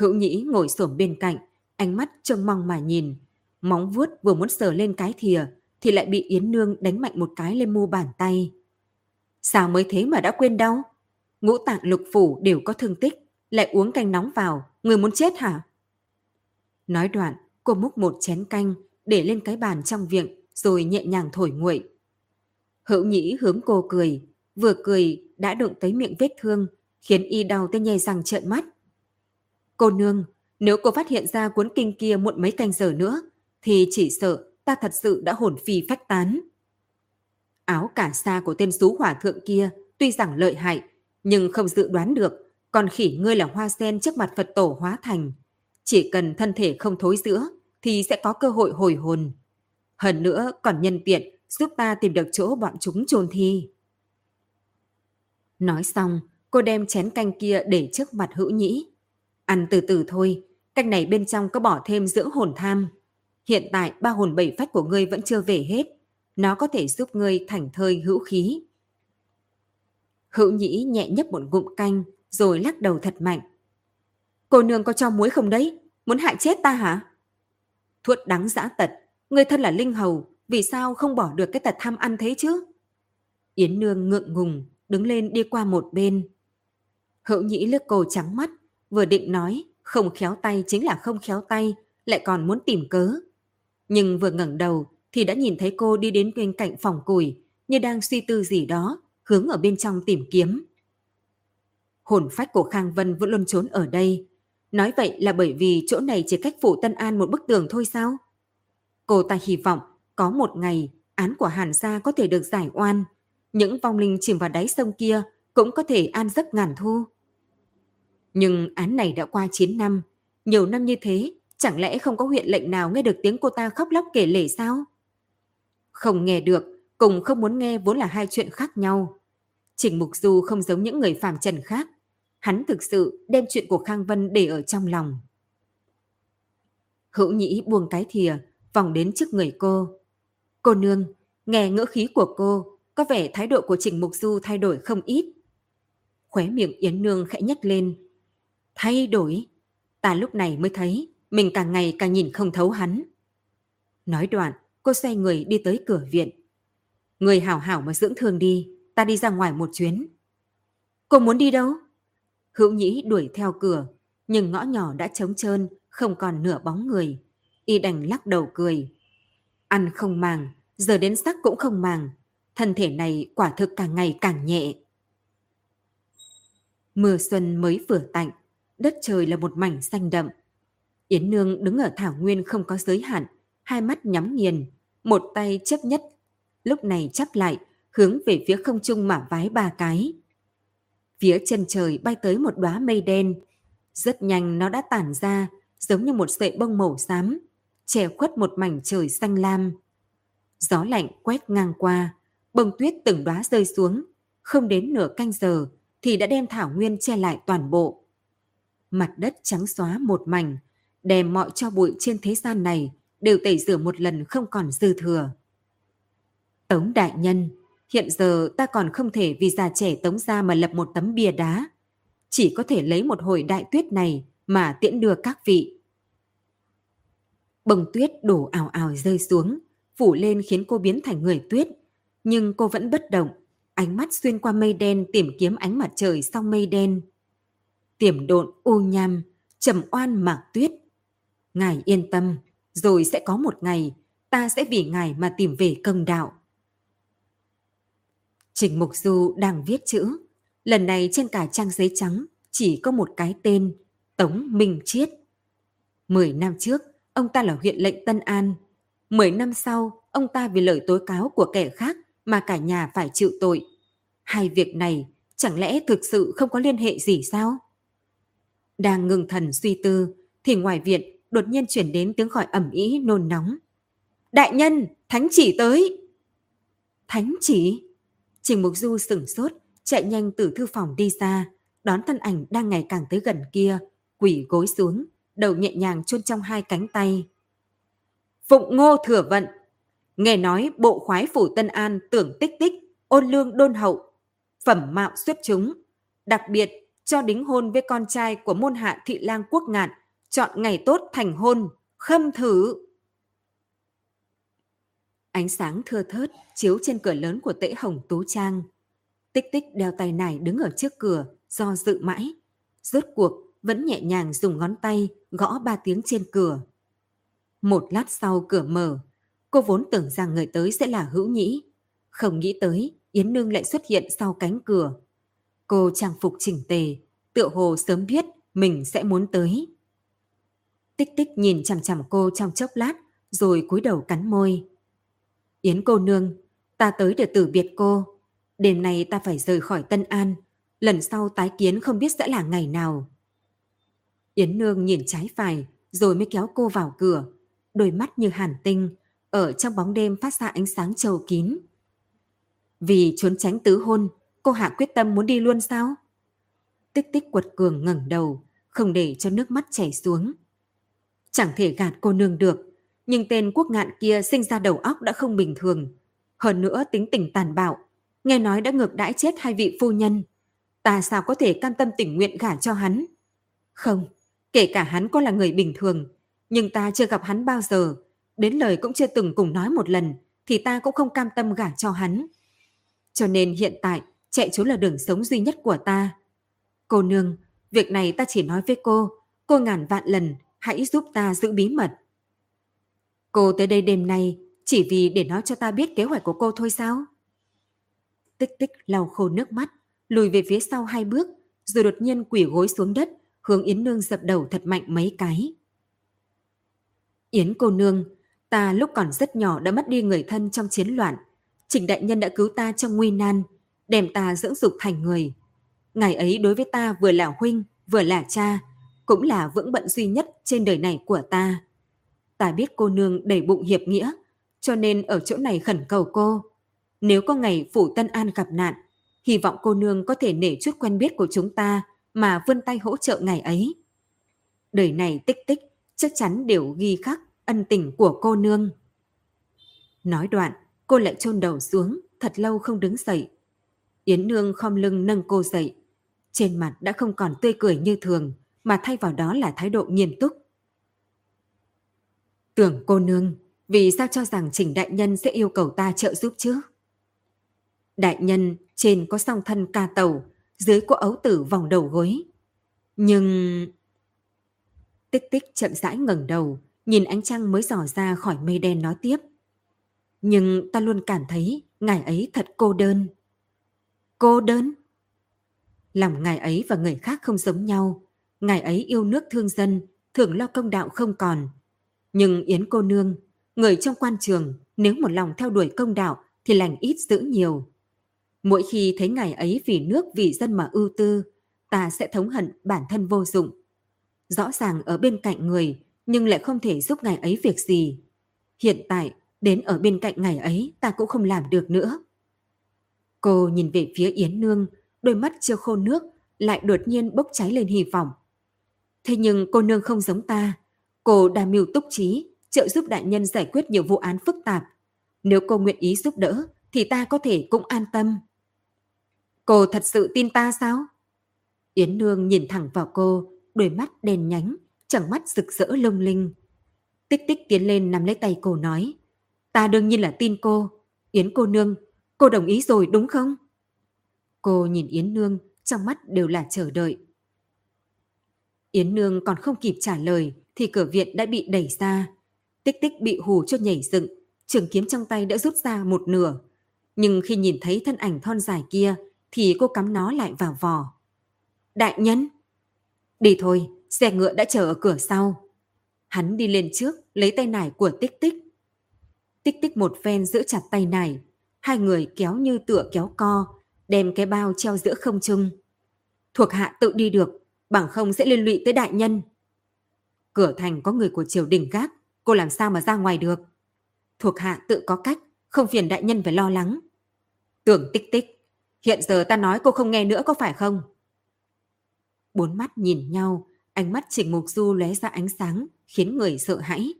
Hữu Nhĩ ngồi xổm bên cạnh, ánh mắt trông mong mà nhìn. Móng vuốt vừa muốn sờ lên cái thìa, thì lại bị Yến Nương đánh mạnh một cái lên mu bàn tay. Sao mới thế mà đã quên đau? Ngũ tạng lục phủ đều có thương tích, lại uống canh nóng vào, người muốn chết hả? Nói đoạn, cô múc một chén canh để lên cái bàn trong viện rồi nhẹ nhàng thổi nguội. Hữu nhĩ hướng cô cười, vừa cười đã đụng tới miệng vết thương, khiến y đau tới nhè răng trợn mắt. Cô nương, nếu cô phát hiện ra cuốn kinh kia muộn mấy canh giờ nữa, thì chỉ sợ ta thật sự đã hồn phi phách tán. Áo cả sa của tên xú hỏa thượng kia tuy rằng lợi hại, nhưng không dự đoán được, còn khỉ ngươi là hoa sen trước mặt Phật tổ hóa thành. Chỉ cần thân thể không thối giữa, thì sẽ có cơ hội hồi hồn. Hơn nữa còn nhân tiện giúp ta tìm được chỗ bọn chúng chôn thi. Nói xong, cô đem chén canh kia để trước mặt hữu nhĩ. Ăn từ từ thôi, Cách này bên trong có bỏ thêm dưỡng hồn tham. Hiện tại ba hồn bảy phách của ngươi vẫn chưa về hết. Nó có thể giúp ngươi thành thơi hữu khí. Hữu nhĩ nhẹ nhấp một ngụm canh rồi lắc đầu thật mạnh. Cô nương có cho muối không đấy? Muốn hại chết ta hả? Thuốc đắng dã tật, người thân là linh hầu, vì sao không bỏ được cái tật tham ăn thế chứ? Yến nương ngượng ngùng, đứng lên đi qua một bên. Hữu nhĩ lướt cô trắng mắt, vừa định nói, không khéo tay chính là không khéo tay, lại còn muốn tìm cớ. Nhưng vừa ngẩng đầu thì đã nhìn thấy cô đi đến bên cạnh phòng củi, như đang suy tư gì đó, hướng ở bên trong tìm kiếm. Hồn phách của Khang Vân vẫn luôn trốn ở đây. Nói vậy là bởi vì chỗ này chỉ cách phủ Tân An một bức tường thôi sao? Cô ta hy vọng có một ngày án của Hàn Gia có thể được giải oan. Những vong linh chìm vào đáy sông kia cũng có thể an giấc ngàn thu. Nhưng án này đã qua 9 năm. Nhiều năm như thế, chẳng lẽ không có huyện lệnh nào nghe được tiếng cô ta khóc lóc kể lể sao? Không nghe được, cùng không muốn nghe vốn là hai chuyện khác nhau. Trình Mục Du không giống những người phàm trần khác. Hắn thực sự đem chuyện của Khang Vân để ở trong lòng. Hữu Nhĩ buông cái thìa, vòng đến trước người cô. Cô nương, nghe ngữ khí của cô, có vẻ thái độ của Trình Mục Du thay đổi không ít. Khóe miệng Yến Nương khẽ nhếch lên. Thay đổi? Ta lúc này mới thấy mình càng ngày càng nhìn không thấu hắn. Nói đoạn, cô xoay người đi tới cửa viện. Người hảo hảo mà dưỡng thương đi, ta đi ra ngoài một chuyến. Cô muốn đi đâu? Hữu Nhĩ đuổi theo cửa, nhưng ngõ nhỏ đã trống trơn, không còn nửa bóng người. Y đành lắc đầu cười. Ăn không màng, giờ đến sắc cũng không màng. Thân thể này quả thực càng ngày càng nhẹ. Mưa xuân mới vừa tạnh, đất trời là một mảnh xanh đậm. Yến Nương đứng ở thảo nguyên không có giới hạn, hai mắt nhắm nghiền, một tay chấp nhất. Lúc này chắp lại, hướng về phía không trung mà vái ba cái. Phía chân trời bay tới một đóa mây đen. Rất nhanh nó đã tản ra, giống như một sợi bông màu xám, che khuất một mảnh trời xanh lam. Gió lạnh quét ngang qua, bông tuyết từng đóa rơi xuống, không đến nửa canh giờ thì đã đem thảo nguyên che lại toàn bộ. Mặt đất trắng xóa một mảnh, đem mọi cho bụi trên thế gian này đều tẩy rửa một lần không còn dư thừa. Tống đại nhân, hiện giờ ta còn không thể vì già trẻ tống ra mà lập một tấm bia đá. Chỉ có thể lấy một hồi đại tuyết này mà tiễn đưa các vị. Bông tuyết đổ ảo ảo rơi xuống, phủ lên khiến cô biến thành người tuyết. Nhưng cô vẫn bất động, ánh mắt xuyên qua mây đen tìm kiếm ánh mặt trời sau mây đen. Tiềm độn u nham, trầm oan mạc tuyết. Ngài yên tâm, rồi sẽ có một ngày ta sẽ vì ngài mà tìm về công đạo. Trình Mục Du đang viết chữ. Lần này trên cả trang giấy trắng chỉ có một cái tên, Tống Minh Chiết. Mười năm trước, ông ta là huyện lệnh Tân An. Mười năm sau, ông ta vì lời tố cáo của kẻ khác mà cả nhà phải chịu tội. Hai việc này chẳng lẽ thực sự không có liên hệ gì sao? Đang ngừng thần suy tư, thì ngoài viện đột nhiên chuyển đến tiếng gọi ẩm ý nôn nóng. Đại nhân, thánh chỉ tới! Thánh chỉ? Trình Mục Du sửng sốt, chạy nhanh từ thư phòng đi ra, đón thân ảnh đang ngày càng tới gần kia, quỷ gối xuống, đầu nhẹ nhàng chôn trong hai cánh tay. Phụng ngô thừa vận, nghe nói bộ khoái phủ Tân An tưởng tích tích, ôn lương đôn hậu. phẩm mạo xuất chúng, đặc biệt cho đính hôn với con trai của môn hạ thị lang quốc ngạn, chọn ngày tốt thành hôn, khâm thử. Ánh sáng thưa thớt chiếu trên cửa lớn của tễ hồng tú trang. Tích tích đeo tay này đứng ở trước cửa, do dự mãi. Rốt cuộc vẫn nhẹ nhàng dùng ngón tay gõ ba tiếng trên cửa. Một lát sau cửa mở, cô vốn tưởng rằng người tới sẽ là hữu nhĩ. Không nghĩ tới, Yến Nương lại xuất hiện sau cánh cửa. Cô trang phục chỉnh tề, tựa hồ sớm biết mình sẽ muốn tới. Tích tích nhìn chằm chằm cô trong chốc lát, rồi cúi đầu cắn môi. Yến cô nương, ta tới để tử biệt cô. Đêm nay ta phải rời khỏi Tân An. Lần sau tái kiến không biết sẽ là ngày nào. Yến nương nhìn trái phải, rồi mới kéo cô vào cửa. Đôi mắt như hàn tinh, ở trong bóng đêm phát ra ánh sáng trầu kín. Vì trốn tránh tứ hôn, cô Hạ quyết tâm muốn đi luôn sao? Tích tích quật cường ngẩng đầu, không để cho nước mắt chảy xuống. Chẳng thể gạt cô nương được, nhưng tên quốc ngạn kia sinh ra đầu óc đã không bình thường. Hơn nữa tính tình tàn bạo, nghe nói đã ngược đãi chết hai vị phu nhân. Ta sao có thể cam tâm tình nguyện gả cho hắn? Không, kể cả hắn có là người bình thường, nhưng ta chưa gặp hắn bao giờ, đến lời cũng chưa từng cùng nói một lần, thì ta cũng không cam tâm gả cho hắn. Cho nên hiện tại, chạy trốn là đường sống duy nhất của ta. Cô nương, việc này ta chỉ nói với cô, cô ngàn vạn lần, hãy giúp ta giữ bí mật. Cô tới đây đêm nay chỉ vì để nói cho ta biết kế hoạch của cô thôi sao? Tích tích lau khô nước mắt, lùi về phía sau hai bước, rồi đột nhiên quỷ gối xuống đất, hướng Yến Nương dập đầu thật mạnh mấy cái. Yến cô nương, ta lúc còn rất nhỏ đã mất đi người thân trong chiến loạn. Trình đại nhân đã cứu ta trong nguy nan, đem ta dưỡng dục thành người. Ngày ấy đối với ta vừa là huynh, vừa là cha, cũng là vững bận duy nhất trên đời này của ta. Ta biết cô nương đầy bụng hiệp nghĩa, cho nên ở chỗ này khẩn cầu cô. Nếu có ngày phủ Tân An gặp nạn, hy vọng cô nương có thể nể chút quen biết của chúng ta mà vươn tay hỗ trợ ngày ấy. Đời này tích tích chắc chắn đều ghi khắc ân tình của cô nương. Nói đoạn, cô lại chôn đầu xuống, thật lâu không đứng dậy. Yến Nương khom lưng nâng cô dậy. Trên mặt đã không còn tươi cười như thường, mà thay vào đó là thái độ nghiêm túc. Tưởng cô nương, vì sao cho rằng Trình Đại Nhân sẽ yêu cầu ta trợ giúp chứ? Đại Nhân trên có song thân ca tàu, dưới có ấu tử vòng đầu gối. Nhưng... Tích tích chậm rãi ngẩng đầu, nhìn ánh trăng mới dò ra khỏi mây đen nói tiếp. Nhưng ta luôn cảm thấy ngài ấy thật cô đơn. Cô đơn? Lòng ngài ấy và người khác không giống nhau. Ngài ấy yêu nước thương dân, thường lo công đạo không còn. Nhưng Yến cô nương, người trong quan trường, nếu một lòng theo đuổi công đạo thì lành ít giữ nhiều. Mỗi khi thấy ngài ấy vì nước vì dân mà ưu tư, ta sẽ thống hận bản thân vô dụng. Rõ ràng ở bên cạnh người, nhưng lại không thể giúp ngài ấy việc gì. Hiện tại, đến ở bên cạnh ngài ấy ta cũng không làm được nữa. Cô nhìn về phía Yến Nương, đôi mắt chưa khô nước, lại đột nhiên bốc cháy lên hy vọng. Thế nhưng cô nương không giống ta. Cô đa mưu túc trí, trợ giúp đại nhân giải quyết nhiều vụ án phức tạp. Nếu cô nguyện ý giúp đỡ, thì ta có thể cũng an tâm. Cô thật sự tin ta sao? Yến Nương nhìn thẳng vào cô, đôi mắt đèn nhánh, chẳng mắt rực rỡ lung linh. Tích tích tiến lên nắm lấy tay cô nói. Ta đương nhiên là tin cô. Yến cô nương, cô đồng ý rồi đúng không? Cô nhìn Yến Nương, trong mắt đều là chờ đợi. Yến Nương còn không kịp trả lời thì cửa viện đã bị đẩy ra. Tích tích bị hù cho nhảy dựng, trường kiếm trong tay đã rút ra một nửa. Nhưng khi nhìn thấy thân ảnh thon dài kia thì cô cắm nó lại vào vò. Đại nhân! Đi thôi, xe ngựa đã chờ ở cửa sau. Hắn đi lên trước, lấy tay nải của tích tích. Tích tích một phen giữ chặt tay nải, hai người kéo như tựa kéo co, đem cái bao treo giữa không trung. Thuộc hạ tự đi được, bằng không sẽ liên lụy tới đại nhân. Cửa thành có người của triều đình gác, cô làm sao mà ra ngoài được. Thuộc hạ tự có cách, không phiền đại nhân phải lo lắng. Tưởng tích tích, hiện giờ ta nói cô không nghe nữa có phải không? Bốn mắt nhìn nhau, ánh mắt Trịnh Mục Du lóe ra ánh sáng, khiến người sợ hãi.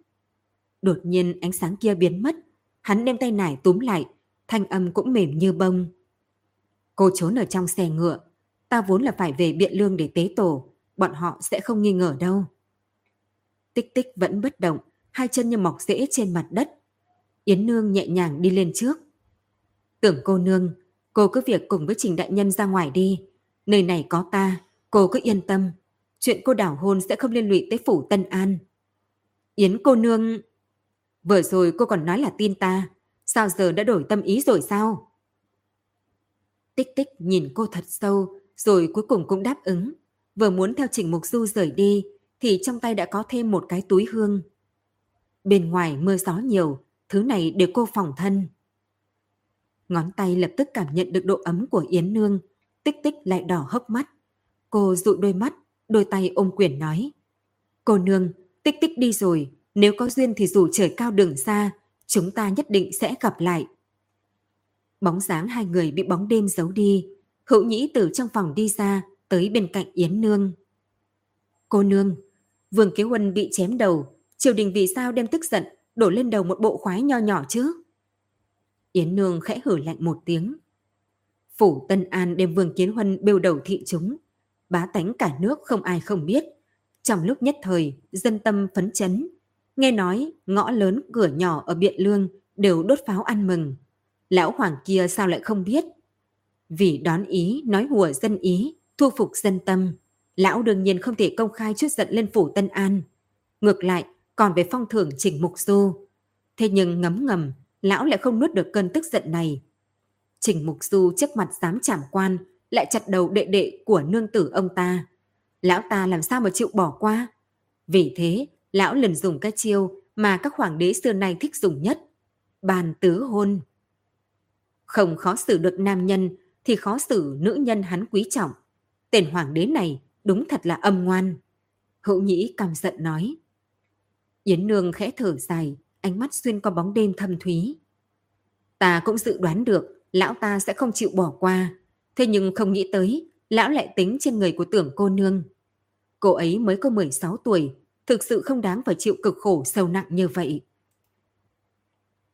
Đột nhiên ánh sáng kia biến mất, hắn đem tay nải túm lại, thanh âm cũng mềm như bông. Cô trốn ở trong xe ngựa, ta vốn là phải về biện lương để tế tổ, bọn họ sẽ không nghi ngờ đâu. Tích tích vẫn bất động, hai chân như mọc rễ trên mặt đất. Yến Nương nhẹ nhàng đi lên trước. Tưởng cô nương, cô cứ việc cùng với Trình Đại Nhân ra ngoài đi. Nơi này có ta, cô cứ yên tâm. Chuyện cô đảo hôn sẽ không liên lụy tới phủ Tân An. Yến cô nương... Vừa rồi cô còn nói là tin ta. Sao giờ đã đổi tâm ý rồi sao? Tích tích nhìn cô thật sâu, rồi cuối cùng cũng đáp ứng. Vừa muốn theo Trình Mục Du rời đi, thì trong tay đã có thêm một cái túi hương. Bên ngoài mưa gió nhiều, thứ này để cô phòng thân. Ngón tay lập tức cảm nhận được độ ấm của Yến Nương, tích tích lại đỏ hốc mắt. Cô dụi đôi mắt, đôi tay ôm quyển nói. Cô Nương, tích tích đi rồi, nếu có duyên thì dù trời cao đường xa, chúng ta nhất định sẽ gặp lại. Bóng dáng hai người bị bóng đêm giấu đi, hữu nhĩ từ trong phòng đi ra, tới bên cạnh Yến Nương. Cô Nương, Vương Kế Huân bị chém đầu, triều đình vì sao đem tức giận, đổ lên đầu một bộ khoái nho nhỏ chứ? Yến Nương khẽ hử lạnh một tiếng. Phủ Tân An đem Vương Kiến Huân bêu đầu thị chúng, bá tánh cả nước không ai không biết. Trong lúc nhất thời, dân tâm phấn chấn. Nghe nói, ngõ lớn cửa nhỏ ở Biện Lương đều đốt pháo ăn mừng. Lão Hoàng kia sao lại không biết? Vì đón ý, nói hùa dân ý, thu phục dân tâm. Lão đương nhiên không thể công khai chút giận lên phủ Tân An. Ngược lại, còn về phong thưởng chỉnh mục du. Thế nhưng ngấm ngầm, lão lại không nuốt được cơn tức giận này. Trình Mục Du trước mặt dám chảm quan, lại chặt đầu đệ đệ của nương tử ông ta. Lão ta làm sao mà chịu bỏ qua? Vì thế, lão lần dùng cái chiêu mà các hoàng đế xưa nay thích dùng nhất. Bàn tứ hôn. Không khó xử được nam nhân thì khó xử nữ nhân hắn quý trọng. Tên hoàng đế này đúng thật là âm ngoan. Hữu nhĩ căm giận nói. Yến Nương khẽ thở dài, ánh mắt xuyên qua bóng đêm thâm thúy. Ta cũng dự đoán được lão ta sẽ không chịu bỏ qua, thế nhưng không nghĩ tới lão lại tính trên người của tưởng cô nương. Cô ấy mới có 16 tuổi, thực sự không đáng phải chịu cực khổ sâu nặng như vậy.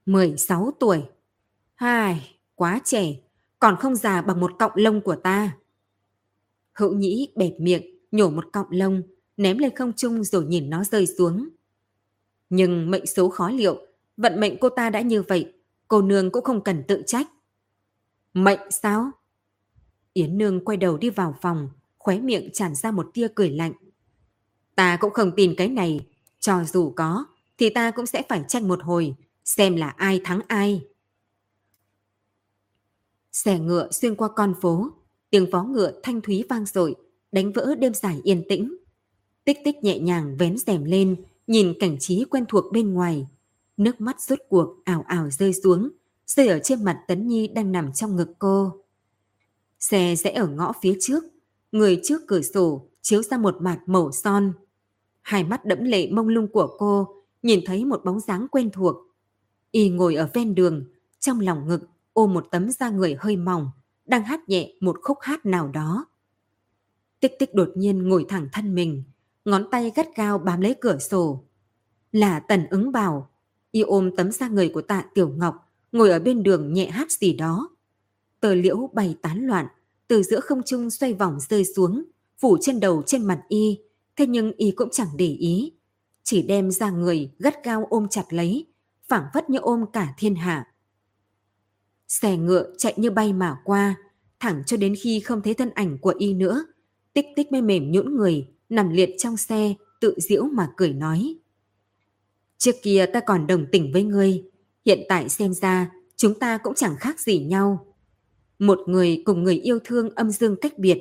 16 tuổi? Hai, quá trẻ, còn không già bằng một cọng lông của ta. Hữu nhĩ bẹp miệng, nhổ một cọng lông, ném lên không trung rồi nhìn nó rơi xuống. Nhưng mệnh số khó liệu, vận mệnh cô ta đã như vậy, cô nương cũng không cần tự trách. Mệnh sao? Yến Nương quay đầu đi vào phòng, khóe miệng tràn ra một tia cười lạnh. Ta cũng không tin cái này, cho dù có, thì ta cũng sẽ phải tranh một hồi, xem là ai thắng ai. Xe ngựa xuyên qua con phố, tiếng vó ngựa thanh thúy vang dội đánh vỡ đêm dài yên tĩnh. Tích tích nhẹ nhàng vén rèm lên, nhìn cảnh trí quen thuộc bên ngoài. Nước mắt rốt cuộc ảo ảo rơi xuống, rơi ở trên mặt Tấn Nhi đang nằm trong ngực cô. Xe rẽ ở ngõ phía trước, người trước cửa sổ chiếu ra một mặt màu son. Hai mắt đẫm lệ mông lung của cô nhìn thấy một bóng dáng quen thuộc. Y ngồi ở ven đường, trong lòng ngực ôm một tấm da người hơi mỏng, đang hát nhẹ một khúc hát nào đó. Tích tích đột nhiên ngồi thẳng thân mình, ngón tay gắt gao bám lấy cửa sổ. Là tần ứng bảo, y ôm tấm da người của tạ Tiểu Ngọc, ngồi ở bên đường nhẹ hát gì đó. Tờ liễu bay tán loạn, từ giữa không trung xoay vòng rơi xuống, phủ trên đầu trên mặt y, thế nhưng y cũng chẳng để ý. Chỉ đem ra người gắt gao ôm chặt lấy, phảng phất như ôm cả thiên hạ. Xe ngựa chạy như bay mà qua, thẳng cho đến khi không thấy thân ảnh của y nữa. Tích tích mới mềm nhũn người, nằm liệt trong xe, tự diễu mà cười nói. Trước kia ta còn đồng tình với ngươi, hiện tại xem ra chúng ta cũng chẳng khác gì nhau. Một người cùng người yêu thương âm dương cách biệt,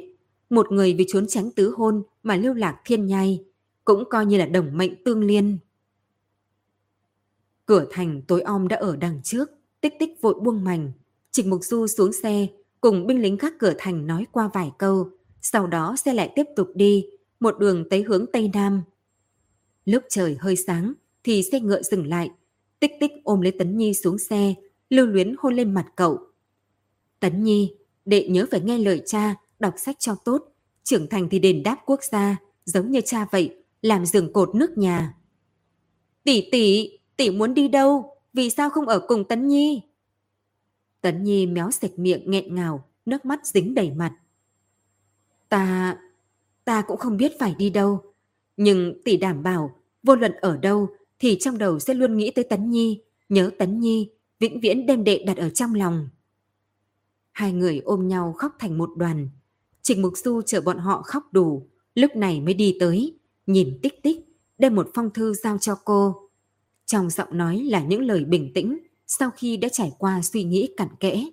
một người vì trốn tránh tứ hôn mà lưu lạc thiên nhai, cũng coi như là đồng mệnh tương liên. Cửa thành tối om đã ở đằng trước, tích tích vội buông mảnh. Trịnh Mục Du xuống xe, cùng binh lính khác cửa thành nói qua vài câu, sau đó xe lại tiếp tục đi, một đường tới hướng Tây Nam. Lúc trời hơi sáng thì xe ngựa dừng lại, tích tích ôm lấy Tấn Nhi xuống xe, lưu luyến hôn lên mặt cậu. Tấn Nhi, đệ nhớ phải nghe lời cha, đọc sách cho tốt, trưởng thành thì đền đáp quốc gia, giống như cha vậy, làm giường cột nước nhà. Tỷ tỷ, tỷ muốn đi đâu? Vì sao không ở cùng Tấn Nhi? Tấn Nhi méo sạch miệng nghẹn ngào, nước mắt dính đầy mặt. Ta, ta cũng không biết phải đi đâu, nhưng tỷ đảm bảo vô luận ở đâu thì trong đầu sẽ luôn nghĩ tới Tấn Nhi, nhớ Tấn Nhi, vĩnh viễn đem đệ đặt ở trong lòng. Hai người ôm nhau khóc thành một đoàn. Trịnh Mục Du chờ bọn họ khóc đủ, lúc này mới đi tới, nhìn tích tích, đem một phong thư giao cho cô. Trong giọng nói là những lời bình tĩnh sau khi đã trải qua suy nghĩ cặn kẽ.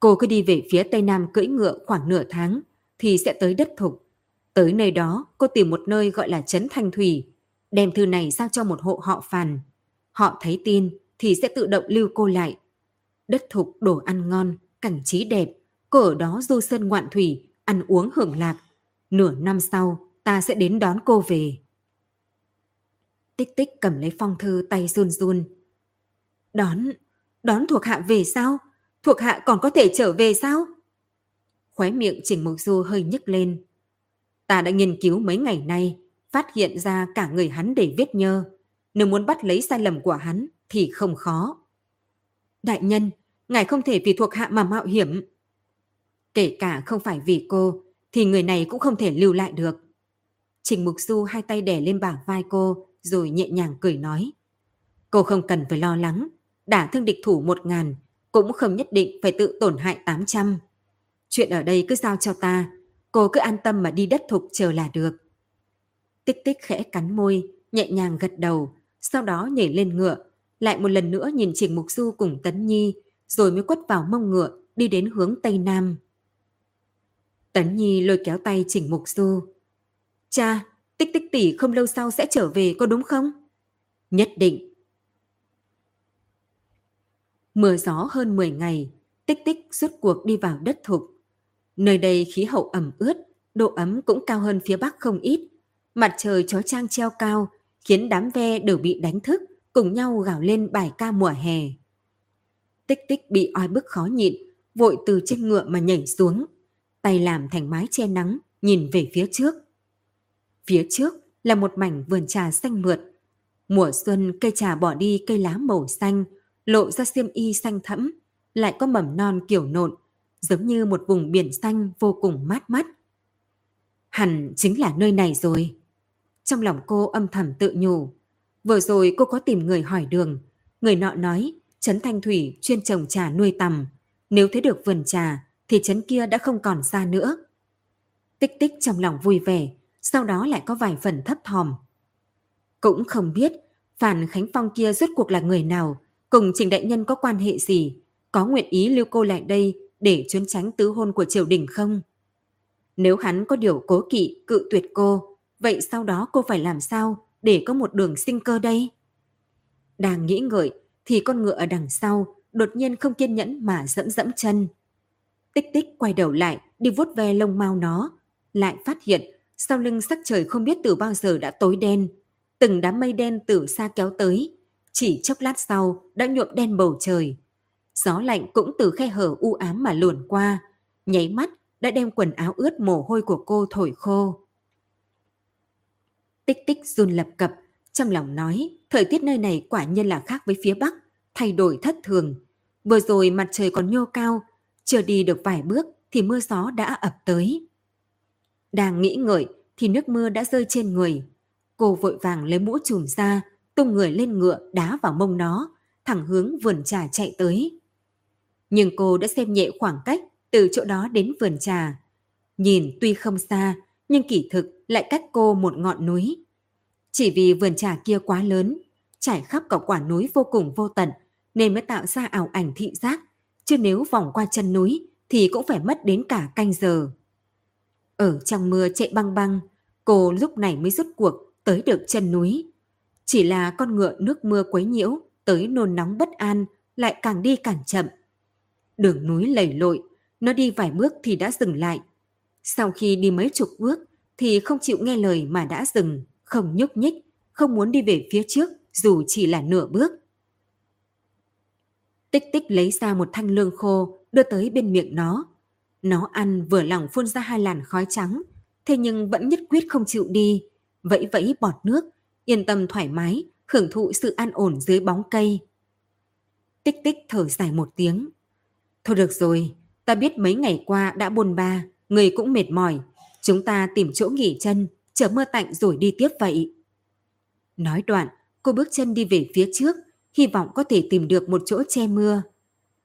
Cô cứ đi về phía tây nam cưỡi ngựa khoảng nửa tháng thì sẽ tới đất thục. Tới nơi đó cô tìm một nơi gọi là Trấn Thanh Thủy, đem thư này giao cho một hộ họ phàn. Họ thấy tin thì sẽ tự động lưu cô lại. Đất thục đồ ăn ngon, cảnh trí đẹp, cô ở đó du sơn ngoạn thủy, ăn uống hưởng lạc. Nửa năm sau, ta sẽ đến đón cô về. Tích tích cầm lấy phong thư tay run run. Đón, đón thuộc hạ về sao? Thuộc hạ còn có thể trở về sao? Khóe miệng Trình Mộc Du hơi nhức lên. Ta đã nghiên cứu mấy ngày nay, phát hiện ra cả người hắn để viết nhơ. Nếu muốn bắt lấy sai lầm của hắn thì không khó. Đại nhân, ngài không thể vì thuộc hạ mà mạo hiểm. Kể cả không phải vì cô, thì người này cũng không thể lưu lại được. Trình Mục Du hai tay đè lên bảng vai cô, rồi nhẹ nhàng cười nói. Cô không cần phải lo lắng, đả thương địch thủ một ngàn, cũng không nhất định phải tự tổn hại tám trăm. Chuyện ở đây cứ giao cho ta, cô cứ an tâm mà đi đất thục chờ là được. Tích tích khẽ cắn môi, nhẹ nhàng gật đầu, sau đó nhảy lên ngựa, lại một lần nữa nhìn Trình Mục Du cùng Tấn Nhi, rồi mới quất vào mông ngựa, đi đến hướng Tây Nam. Tấn Nhi lôi kéo tay Trình Mục Du. Cha, tích tích tỷ không lâu sau sẽ trở về có đúng không? Nhất định. Mưa gió hơn 10 ngày, tích tích suốt cuộc đi vào đất thục. Nơi đây khí hậu ẩm ướt, độ ấm cũng cao hơn phía bắc không ít. Mặt trời chói trang treo cao, khiến đám ve đều bị đánh thức, cùng nhau gào lên bài ca mùa hè. Tích tích bị oi bức khó nhịn, vội từ trên ngựa mà nhảy xuống, tay làm thành mái che nắng, nhìn về phía trước. Phía trước là một mảnh vườn trà xanh mượt. Mùa xuân cây trà bỏ đi cây lá màu xanh, lộ ra xiêm y xanh thẫm, lại có mầm non kiểu nộn, giống như một vùng biển xanh vô cùng mát mắt. Hẳn chính là nơi này rồi. Trong lòng cô âm thầm tự nhủ. Vừa rồi cô có tìm người hỏi đường. Người nọ nói Trấn Thanh Thủy chuyên trồng trà nuôi tầm. Nếu thấy được vườn trà thì trấn kia đã không còn xa nữa. Tích tích trong lòng vui vẻ, sau đó lại có vài phần thấp thòm. Cũng không biết Phan Khánh Phong kia rốt cuộc là người nào, cùng Trình Đại Nhân có quan hệ gì, có nguyện ý lưu cô lại đây để trốn tránh tứ hôn của triều đình không? Nếu hắn có điều cố kỵ cự tuyệt cô, vậy sau đó cô phải làm sao để có một đường sinh cơ đây? Đang nghĩ ngợi thì con ngựa ở đằng sau đột nhiên không kiên nhẫn mà dẫm dẫm chân. Tích tích quay đầu lại đi vuốt ve lông mau nó, lại phát hiện sau lưng sắc trời không biết từ bao giờ đã tối đen. Từng đám mây đen từ xa kéo tới, chỉ chốc lát sau đã nhuộm đen bầu trời. Gió lạnh cũng từ khe hở u ám mà luồn qua, nháy mắt đã đem quần áo ướt mồ hôi của cô thổi khô. Tích tích run lập cập, trong lòng nói thời tiết nơi này quả nhiên là khác với phía Bắc, thay đổi thất thường. Vừa rồi mặt trời còn nhô cao, chưa đi được vài bước thì mưa gió đã ập tới. Đang nghĩ ngợi thì nước mưa đã rơi trên người. Cô vội vàng lấy mũ trùm ra, tung người lên ngựa đá vào mông nó, thẳng hướng vườn trà chạy tới. Nhưng cô đã xem nhẹ khoảng cách từ chỗ đó đến vườn trà. Nhìn tuy không xa, nhưng kỷ thực lại cách cô một ngọn núi. Chỉ vì vườn trà kia quá lớn, trải khắp cả quả núi vô cùng vô tận, nên mới tạo ra ảo ảnh thị giác, chứ nếu vòng qua chân núi thì cũng phải mất đến cả canh giờ. Ở trong mưa chạy băng băng, cô lúc này mới rút cuộc tới được chân núi. Chỉ là con ngựa nước mưa quấy nhiễu, tới nôn nóng bất an, lại càng đi càng chậm. Đường núi lầy lội, nó đi vài bước thì đã dừng lại. Sau khi đi mấy chục bước thì không chịu nghe lời mà đã dừng, không nhúc nhích, không muốn đi về phía trước dù chỉ là nửa bước. Tích tích lấy ra một thanh lương khô đưa tới bên miệng nó. Nó ăn vừa lòng phun ra hai làn khói trắng, thế nhưng vẫn nhất quyết không chịu đi, vẫy vẫy bọt nước, yên tâm thoải mái, hưởng thụ sự an ổn dưới bóng cây. Tích tích thở dài một tiếng. Thôi được rồi, Ta biết mấy ngày qua đã buồn ba, người cũng mệt mỏi. Chúng ta tìm chỗ nghỉ chân, chờ mưa tạnh rồi đi tiếp vậy. Nói đoạn, cô bước chân đi về phía trước, hy vọng có thể tìm được một chỗ che mưa.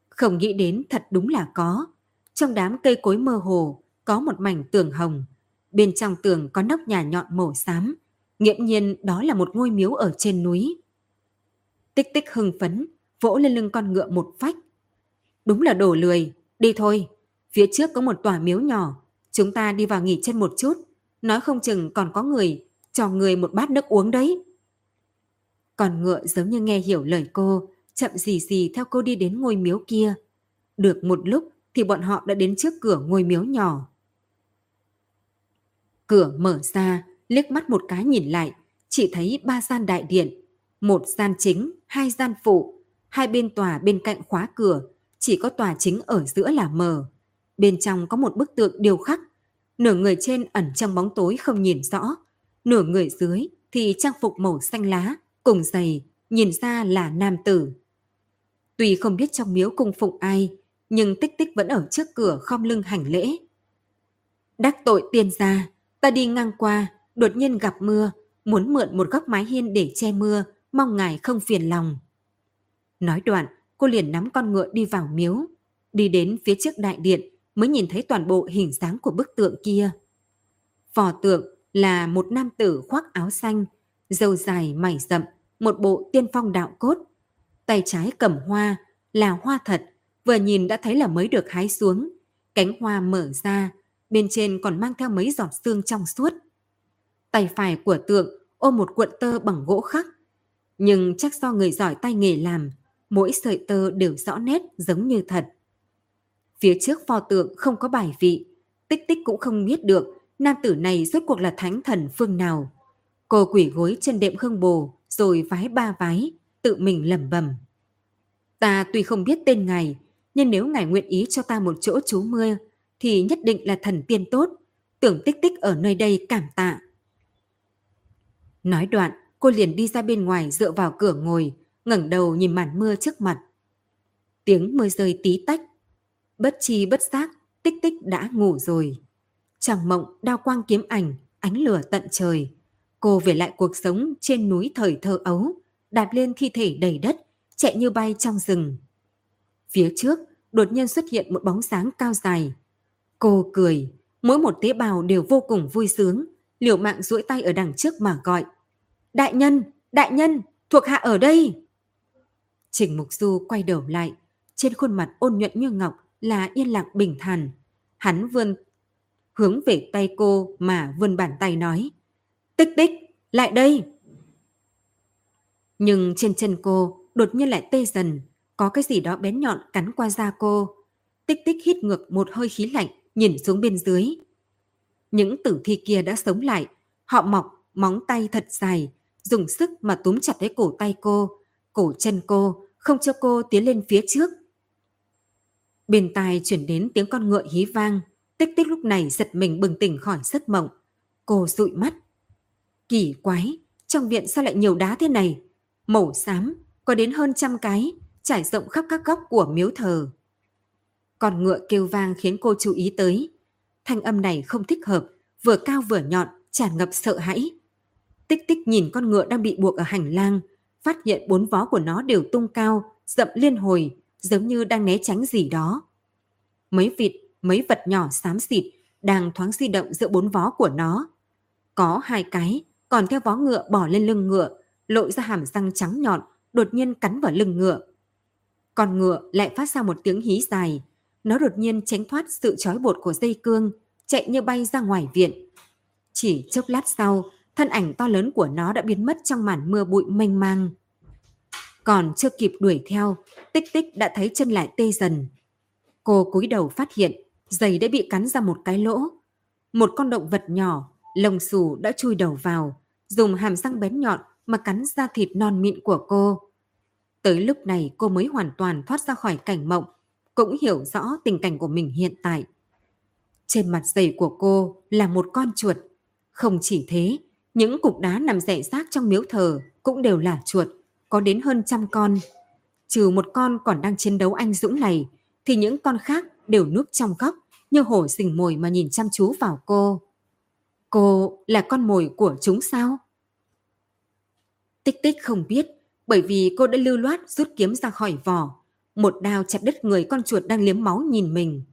Không nghĩ đến thật đúng là có. Trong đám cây cối mơ hồ, có một mảnh tường hồng. Bên trong tường có nóc nhà nhọn màu xám. Nghiễm nhiên đó là một ngôi miếu ở trên núi. Tích tích hưng phấn, vỗ lên lưng con ngựa một phách. Đúng là đổ lười, đi thôi. Phía trước có một tòa miếu nhỏ, chúng ta đi vào nghỉ chân một chút. Nói không chừng còn có người, cho người một bát nước uống đấy. Còn ngựa giống như nghe hiểu lời cô, chậm gì gì theo cô đi đến ngôi miếu kia. Được một lúc thì bọn họ đã đến trước cửa ngôi miếu nhỏ. Cửa mở ra, liếc mắt một cái nhìn lại, chỉ thấy ba gian đại điện, một gian chính, hai gian phụ, hai bên tòa bên cạnh khóa cửa, chỉ có tòa chính ở giữa là mờ. Bên trong có một bức tượng điêu khắc, nửa người trên ẩn trong bóng tối không nhìn rõ, nửa người dưới thì trang phục màu xanh lá, cùng giày, nhìn ra là nam tử. Tuy không biết trong miếu cung phụng ai, nhưng tích tích vẫn ở trước cửa khom lưng hành lễ. Đắc tội tiên gia, ta đi ngang qua, đột nhiên gặp mưa, muốn mượn một góc mái hiên để che mưa, mong ngài không phiền lòng. Nói đoạn, cô liền nắm con ngựa đi vào miếu. Đi đến phía trước đại điện mới nhìn thấy toàn bộ hình dáng của bức tượng kia. Phò tượng là một nam tử khoác áo xanh, dâu dài mày rậm, một bộ tiên phong đạo cốt. Tay trái cầm hoa, là hoa thật, vừa nhìn đã thấy là mới được hái xuống. Cánh hoa mở ra, bên trên còn mang theo mấy giọt xương trong suốt. Tay phải của tượng ôm một cuộn tơ bằng gỗ khắc. Nhưng chắc do người giỏi tay nghề làm, mỗi sợi tơ đều rõ nét giống như thật. Phía trước pho tượng không có bài vị, tích tích cũng không biết được nam tử này rốt cuộc là thánh thần phương nào. Cô quỷ gối chân đệm khương bồ, rồi vái ba vái, tự mình lẩm bẩm. Ta tuy không biết tên ngài, nhưng nếu ngài nguyện ý cho ta một chỗ trú mưa, thì nhất định là thần tiên tốt, tưởng tích tích ở nơi đây cảm tạ. Nói đoạn, cô liền đi ra bên ngoài dựa vào cửa ngồi, ngẩng đầu nhìn màn mưa trước mặt. Tiếng mưa rơi tí tách. Bất chi bất giác, tích tích đã ngủ rồi. Trong mộng đao quang kiếm ảnh, ánh lửa tận trời. Cô về lại cuộc sống trên núi thời thơ ấu, đạp lên thi thể đầy đất, chạy như bay trong rừng. Phía trước, đột nhiên xuất hiện một bóng sáng cao dài. Cô cười, mỗi một tế bào đều vô cùng vui sướng, liều mạng duỗi tay ở đằng trước mà gọi. Đại nhân, đại nhân, thuộc hạ ở đây. Trình Mục Du quay đầu lại, trên khuôn mặt ôn nhuận như ngọc là yên lặng bình thản. Hắn vươn hướng về tay cô mà vươn bàn tay nói. Tích tích, lại đây. Nhưng trên chân cô đột nhiên lại tê dần, có cái gì đó bén nhọn cắn qua da cô. Tích tích hít ngược một hơi khí lạnh, nhìn xuống bên dưới. Những tử thi kia đã sống lại, họ mọc, móng tay thật dài, dùng sức mà túm chặt lấy cổ tay cô, cổ chân cô, không cho cô tiến lên phía trước. Bên tai chuyển đến tiếng con ngựa hí vang, tích tích lúc này giật mình bừng tỉnh khỏi giấc mộng. Cô dụi mắt. Kỳ quái, trong viện sao lại nhiều đá thế này? Màu xám, có đến hơn trăm cái, trải rộng khắp các góc của miếu thờ. Con ngựa kêu vang khiến cô chú ý tới. Thanh âm này không thích hợp, vừa cao vừa nhọn, tràn ngập sợ hãi. Tích tích nhìn con ngựa đang bị buộc ở hành lang, phát hiện bốn vó của nó đều tung cao, dậm liên hồi, giống như đang né tránh gì đó. Mấy vịt, mấy vật nhỏ xám xịt đang thoáng di động giữa bốn vó của nó. Có hai cái, còn theo vó ngựa bỏ lên lưng ngựa, lộ ra hàm răng trắng nhọn, đột nhiên cắn vào lưng ngựa. Con ngựa lại phát ra một tiếng hí dài. Nó đột nhiên tránh thoát sự trói bột của dây cương, chạy như bay ra ngoài viện. Chỉ chốc lát sau, thân ảnh to lớn của nó đã biến mất trong màn mưa bụi mênh mang. Còn chưa kịp đuổi theo, tích tích đã thấy chân lại tê dần. Cô cúi đầu phát hiện, giày đã bị cắn ra một cái lỗ. Một con động vật nhỏ, lồng xù đã chui đầu vào, dùng hàm răng bén nhọn mà cắn ra thịt non mịn của cô. Tới lúc này cô mới hoàn toàn thoát ra khỏi cảnh mộng, cũng hiểu rõ tình cảnh của mình hiện tại. Trên mặt giày của cô là một con chuột. Không chỉ thế, những cục đá nằm rải rác trong miếu thờ cũng đều là chuột, có đến hơn trăm con. Trừ một con còn đang chiến đấu anh dũng này, thì những con khác đều núp trong góc như hổ rình mồi mà nhìn chăm chú vào cô. Cô là con mồi của chúng sao? Tích tích không biết, bởi vì cô đã lưu loát rút kiếm ra khỏi vỏ. Một đao chặt đứt người con chuột đang liếm máu nhìn mình.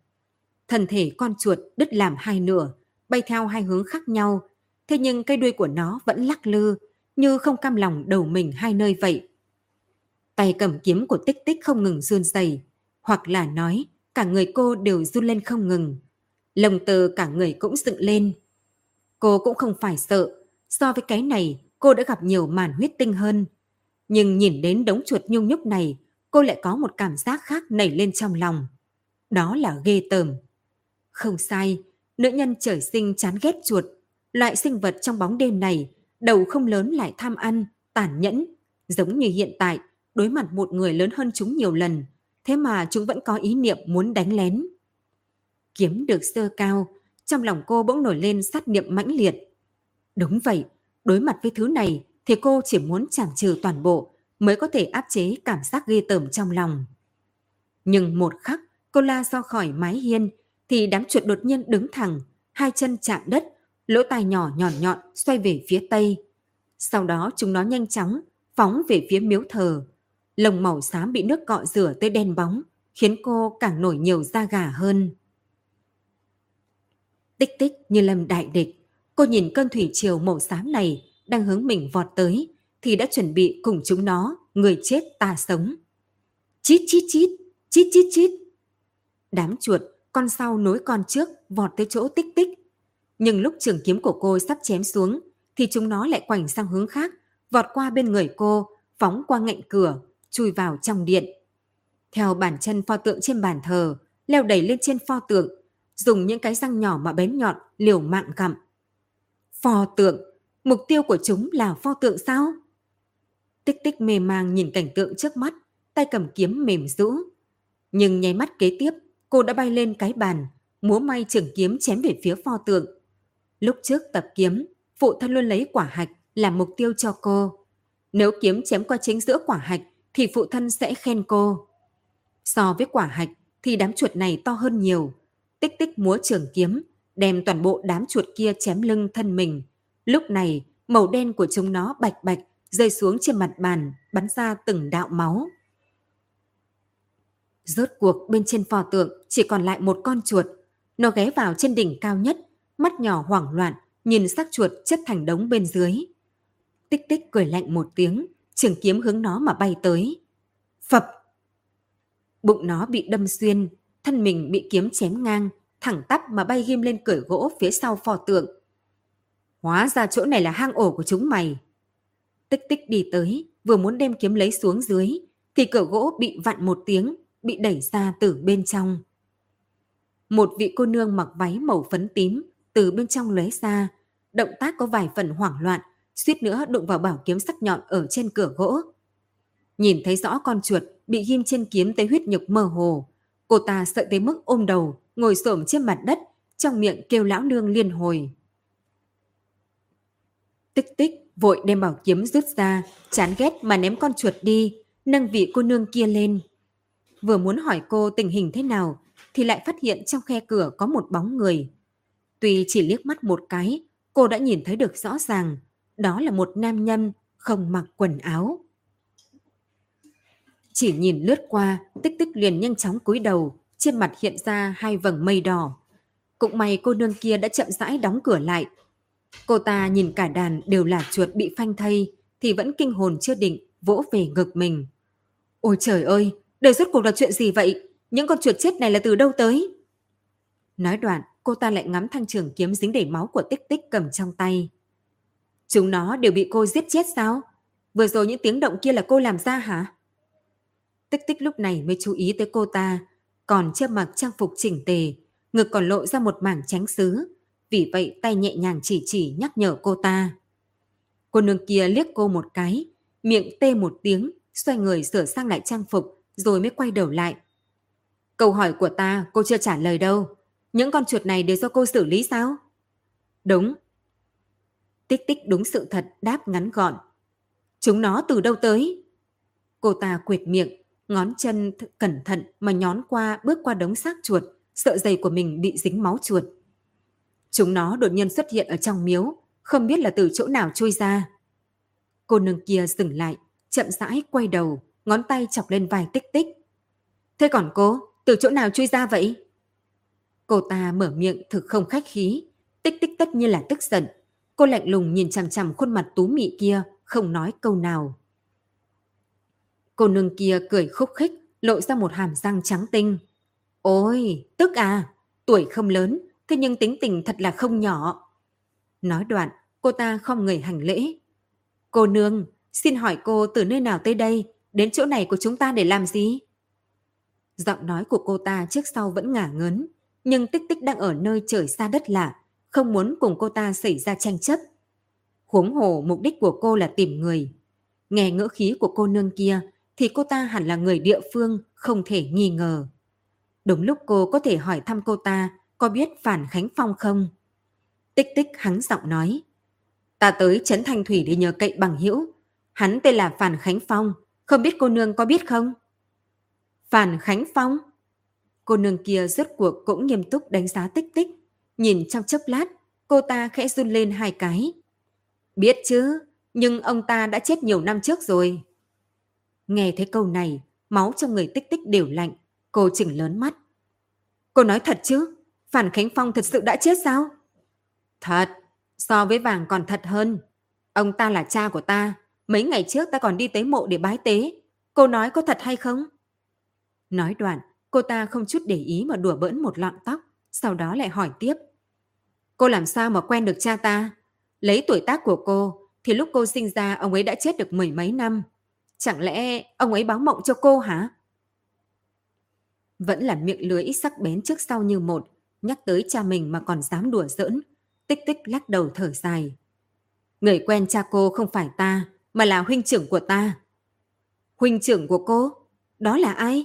Thân thể con chuột đứt làm hai nửa, bay theo hai hướng khác nhau. Thế nhưng cái đuôi của nó vẫn lắc lư, như không cam lòng đầu mình hai nơi vậy. Tay cầm kiếm của tích tích không ngừng run rẩy, hoặc là nói cả người cô đều run lên không ngừng. Lồng từ cả người cũng dựng lên. Cô cũng không phải sợ, so với cái này cô đã gặp nhiều màn huyết tinh hơn. Nhưng nhìn đến đống chuột nhung nhúc này, cô lại có một cảm giác khác nảy lên trong lòng. Đó là ghê tởm. Không sai, nữ nhân trời sinh chán ghét chuột. Loại sinh vật trong bóng đêm này, đầu không lớn lại tham ăn, tàn nhẫn. Giống như hiện tại, đối mặt một người lớn hơn chúng nhiều lần, thế mà chúng vẫn có ý niệm muốn đánh lén. Kiếm được sơ cao, trong lòng cô bỗng nổi lên sát niệm mãnh liệt. Đúng vậy, đối mặt với thứ này thì cô chỉ muốn chảm trừ toàn bộ mới có thể áp chế cảm giác ghê tởm trong lòng. Nhưng một khắc cô la ra khỏi mái hiên thì đám chuột đột nhiên đứng thẳng, hai chân chạm đất, lỗ tai nhỏ nhọn nhọn xoay về phía tây. Sau đó chúng nó nhanh chóng phóng về phía miếu thờ. Lồng màu xám bị nước cọ rửa tới đen bóng, khiến cô càng nổi nhiều da gà hơn. Tích tích như lâm đại địch, cô nhìn cơn thủy triều màu xám này đang hướng mình vọt tới, thì đã chuẩn bị cùng chúng nó, người chết ta sống. Chít chít chít, chít chít chít. Đám chuột, con sau nối con trước, vọt tới chỗ tích tích. Nhưng lúc trường kiếm của cô sắp chém xuống, thì chúng nó lại quảnh sang hướng khác, vọt qua bên người cô, phóng qua ngạnh cửa, chui vào trong điện. Theo bàn chân pho tượng trên bàn thờ, leo đẩy lên trên pho tượng, dùng những cái răng nhỏ mà bén nhọn liều mạng gặm. Pho tượng, mục tiêu của chúng là pho tượng sao? Tích tích mê mang nhìn cảnh tượng trước mắt, tay cầm kiếm mềm rũ. Nhưng nháy mắt kế tiếp, cô đã bay lên cái bàn, múa may trường kiếm chém về phía pho tượng. Lúc trước tập kiếm, phụ thân luôn lấy quả hạch làm mục tiêu cho cô. Nếu kiếm chém qua chính giữa quả hạch, thì phụ thân sẽ khen cô. So với quả hạch, thì đám chuột này to hơn nhiều. Tích tích múa trường kiếm, đem toàn bộ đám chuột kia chém lưng thân mình. Lúc này, màu đen của chúng nó bạch bạch rơi xuống trên mặt bàn, bắn ra từng đạo máu. Rốt cuộc bên trên pho tượng chỉ còn lại một con chuột. Nó ghé vào trên đỉnh cao nhất, mắt nhỏ hoảng loạn, nhìn xác chuột chất thành đống bên dưới. Tích tích cười lạnh một tiếng, trường kiếm hướng nó mà bay tới. Phập! Bụng nó bị đâm xuyên, thân mình bị kiếm chém ngang, thẳng tắp mà bay ghim lên cửa gỗ phía sau pho tượng. Hóa ra chỗ này là hang ổ của chúng mày. Tích tích đi tới, vừa muốn đem kiếm lấy xuống dưới, thì cửa gỗ bị vặn một tiếng, bị đẩy ra từ bên trong. Một vị cô nương mặc váy màu phấn tím từ bên trong lóe ra, động tác có vài phần hoảng loạn, suýt nữa đụng vào bảo kiếm sắc nhọn ở trên cửa gỗ. Nhìn thấy rõ con chuột bị ghim trên kiếm tới huyết nhục mơ hồ, cô ta sợ tới mức ôm đầu, ngồi xổm trên mặt đất, trong miệng kêu lão nương liên hồi. Tích tích vội đem bảo kiếm rút ra, chán ghét mà ném con chuột đi, nâng vị cô nương kia lên. Vừa muốn hỏi cô tình hình thế nào, thì lại phát hiện trong khe cửa có một bóng người. Tuy chỉ liếc mắt một cái, cô đã nhìn thấy được rõ ràng, đó là một nam nhân không mặc quần áo. Chỉ nhìn lướt qua, tích tích liền nhanh chóng cúi đầu, trên mặt hiện ra hai vầng mây đỏ. Cũng may cô nương kia đã chậm rãi đóng cửa lại, Cô ta nhìn cả đàn đều là chuột bị phanh thây thì vẫn kinh hồn chưa định vỗ về ngực mình. Ôi trời ơi, đời rốt cuộc là chuyện gì vậy? Những con chuột chết này là từ đâu tới? Nói đoạn, cô ta lại ngắm thanh trường kiếm dính đầy máu của tích tích cầm trong tay. Chúng nó đều bị cô giết chết sao? Vừa rồi những tiếng động kia là cô làm ra hả? Tích tích lúc này mới chú ý tới cô ta, còn chưa mặc trang phục chỉnh tề, ngực còn lộ ra một mảng tránh xứ, vì vậy tay nhẹ nhàng chỉ chỉ nhắc nhở cô ta. Cô nương kia liếc cô một cái, miệng tê một tiếng, xoay người sửa sang lại trang phục, rồi mới quay đầu lại. Câu hỏi của ta cô chưa trả lời đâu. Những con chuột này đều do cô xử lý sao? Đúng. Tích tích đúng sự thật đáp ngắn gọn. Chúng nó từ đâu tới? Cô ta quệt miệng, ngón chân cẩn thận mà nhón qua bước qua đống xác chuột, sợ giày của mình bị dính máu chuột. Chúng nó đột nhiên xuất hiện ở trong miếu, không biết là từ chỗ nào trôi ra. Cô nương kia dừng lại, chậm rãi quay đầu, ngón tay chọc lên vai tích tích. Thế còn cô, từ chỗ nào chui ra vậy? Cô ta mở miệng thực không khách khí, tích tích tất nhiên là tức giận. Cô lạnh lùng nhìn chằm chằm khuôn mặt tú mị kia, không nói câu nào. Cô nương kia cười khúc khích, lộ ra một hàm răng trắng tinh. Ôi, tức à, tuổi không lớn, thế nhưng tính tình thật là không nhỏ. Nói đoạn, cô ta không người hành lễ. Cô nương, xin hỏi cô từ nơi nào tới đây, đến chỗ này của chúng ta để làm gì? Giọng nói của cô ta trước sau vẫn ngả ngớn, nhưng tích tích đang ở nơi trời xa đất lạ, không muốn cùng cô ta xảy ra tranh chấp. Huống hồ mục đích của cô là tìm người. Nghe ngữ khí của cô nương kia thì cô ta hẳn là người địa phương, không thể nghi ngờ. Đúng lúc cô có thể hỏi thăm cô ta có biết Phản Khánh Phong không? Tích tích hắn giọng nói. Ta tới Trấn Thanh Thủy để nhờ cậy bằng hữu. Hắn tên là Phản Khánh Phong, không biết cô nương có biết không? Phản Khánh Phong? Cô nương kia rốt cuộc cũng nghiêm túc đánh giá tích tích. Nhìn trong chốc lát, cô ta khẽ run lên hai cái. Biết chứ, nhưng ông ta đã chết nhiều năm trước rồi. Nghe thấy câu này, máu trong người tích tích đều lạnh. Cô chỉnh lớn mắt. Cô nói thật chứ? Phản Khánh Phong thật sự đã chết sao? Thật, so với vàng còn thật hơn. Ông ta là cha của ta. Mấy ngày trước ta còn đi tới mộ để bái tế. Cô nói có thật hay không? Nói đoạn, cô ta không chút để ý mà đùa bỡn một lọn tóc, sau đó lại hỏi tiếp. Cô làm sao mà quen được cha ta? Lấy tuổi tác của cô, thì lúc cô sinh ra ông ấy đã chết được mười mấy năm. Chẳng lẽ ông ấy báo mộng cho cô hả? Vẫn là miệng lưới sắc bén trước sau như một, nhắc tới cha mình mà còn dám đùa giỡn. Tích tích lắc đầu thở dài. Người quen cha cô không phải ta, mà là huynh trưởng của ta. Huynh trưởng của cô? Đó là ai?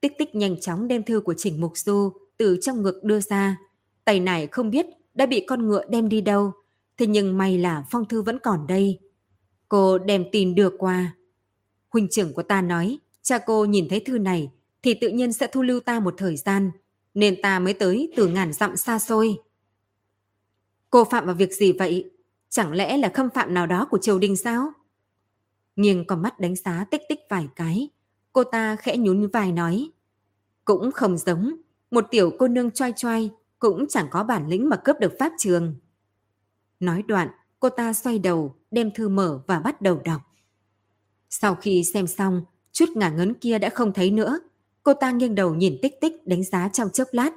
Tích tích nhanh chóng đem thư của Trình Mục Du từ trong ngực đưa ra. Tay này không biết đã bị con ngựa đem đi đâu. Thế nhưng may là phong thư vẫn còn đây. Cô đem tin đưa qua. Huynh trưởng của ta nói, cha cô nhìn thấy thư này thì tự nhiên sẽ thu lưu ta một thời gian, nên ta mới tới từ ngàn dặm xa xôi. Cô phạm vào việc gì vậy? Chẳng lẽ là khâm phạm nào đó của triều đình sao? Nghiêng con mắt đánh giá tích tích vài cái, cô ta khẽ nhún vai nói. Cũng không giống, một tiểu cô nương choai choai cũng chẳng có bản lĩnh mà cướp được pháp trường. Nói đoạn, cô ta xoay đầu, đem thư mở và bắt đầu đọc. Sau khi xem xong, chút ngả ngấn kia đã không thấy nữa. Cô ta nghiêng đầu nhìn tích tích đánh giá trong chớp lát.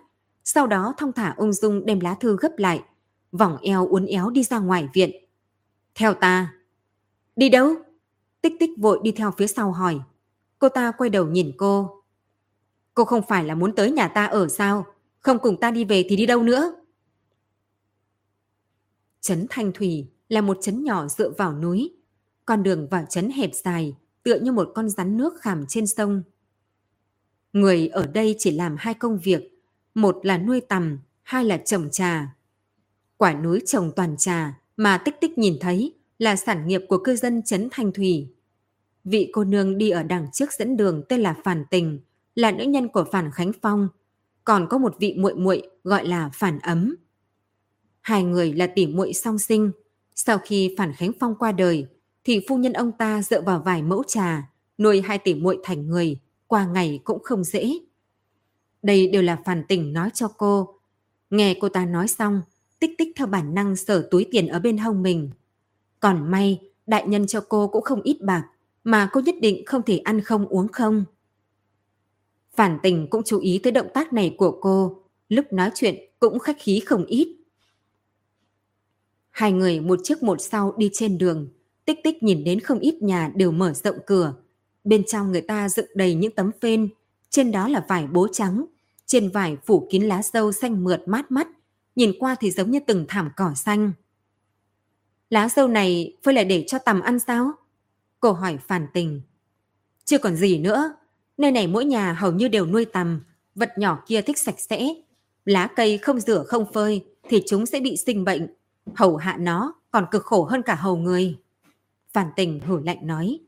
Sau đó thong thả ung dung đem lá thư gấp lại, vòng eo uốn éo đi ra ngoài viện. Theo ta. Đi đâu? Tích tích vội đi theo phía sau hỏi. Cô ta quay đầu nhìn cô. Cô không phải là muốn tới nhà ta ở sao? Không cùng ta đi về thì đi đâu nữa? Trấn Thanh Thủy là một trấn nhỏ dựa vào núi. Con đường vào trấn hẹp dài, tựa như một con rắn nước khảm trên sông. Người ở đây chỉ làm hai công việc, một là nuôi tầm, hai là trồng trà. Quả núi trồng toàn trà mà tích tích nhìn thấy là sản nghiệp của cư dân Trấn Thanh Thủy. Vị cô nương đi ở đằng trước dẫn đường tên là Phản Tình, là nữ nhân của Phản Khánh Phong, còn có một vị muội muội gọi là Phản Ấm. Hai người là tỷ muội song sinh. Sau khi Phản Khánh Phong qua đời, thì phu nhân ông ta dựa vào vài mẫu trà, nuôi hai tỷ muội thành người, qua ngày cũng không dễ. Đây đều là Phản Tình nói cho cô. Nghe cô ta nói xong, tích tích theo bản năng sở túi tiền ở bên hông mình. Còn may, đại nhân cho cô cũng không ít bạc, mà cô nhất định không thể ăn không uống không. Phản tình cũng chú ý tới động tác này của cô, lúc nói chuyện cũng khách khí không ít. Hai người một trước một sau đi trên đường, tích tích nhìn đến không ít nhà đều mở rộng cửa. Bên trong người ta dựng đầy những tấm phên, trên đó là vải bố trắng, trên vải phủ kín lá dâu xanh mượt mát mắt, nhìn qua thì giống như từng thảm cỏ xanh. Lá dâu này phơi lại để cho tầm ăn sao? Cô hỏi phản tình. Chưa còn gì nữa, nơi này mỗi nhà hầu như đều nuôi tầm, vật nhỏ kia thích sạch sẽ. Lá cây không rửa không phơi thì chúng sẽ bị sinh bệnh. Hầu hạ nó còn cực khổ hơn cả hầu người. Phản tình hử lạnh nói.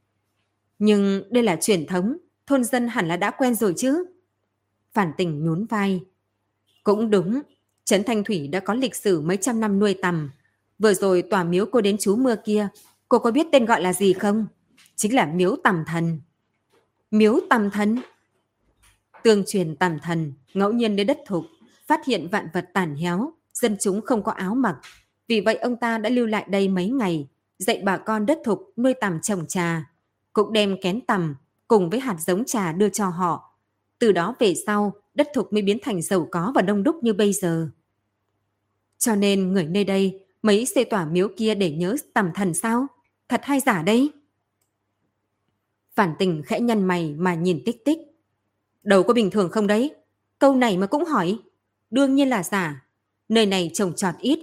Nhưng đây là truyền thống, thôn dân hẳn là đã quen rồi chứ. Phản tình nhún vai, Cũng đúng, Trấn Thanh Thủy đã có lịch sử mấy trăm năm nuôi tầm. Vừa rồi tòa miếu cô đến chú mưa kia, cô có biết tên gọi là gì không? Chính là miếu tầm thần. Miếu tầm thần? Tương truyền tầm thần, ngẫu nhiên đến đất thục, phát hiện vạn vật tàn héo, dân chúng không có áo mặc. Vì vậy ông ta đã lưu lại đây mấy ngày, dạy bà con đất thục nuôi tầm trồng trà. Cũng đem kén tầm cùng với hạt giống trà đưa cho họ. Từ đó về sau, đất thục mới biến thành giàu có và đông đúc như bây giờ. Cho nên người nơi đây mấy xây tỏa miếu kia để nhớ tầm thần sao? Thật hay giả đây? Phản tình khẽ nhăn mày mà nhìn tích tích. Đầu có bình thường không đấy? Câu này mà cũng hỏi. Đương nhiên là giả. Nơi này trồng trọt ít,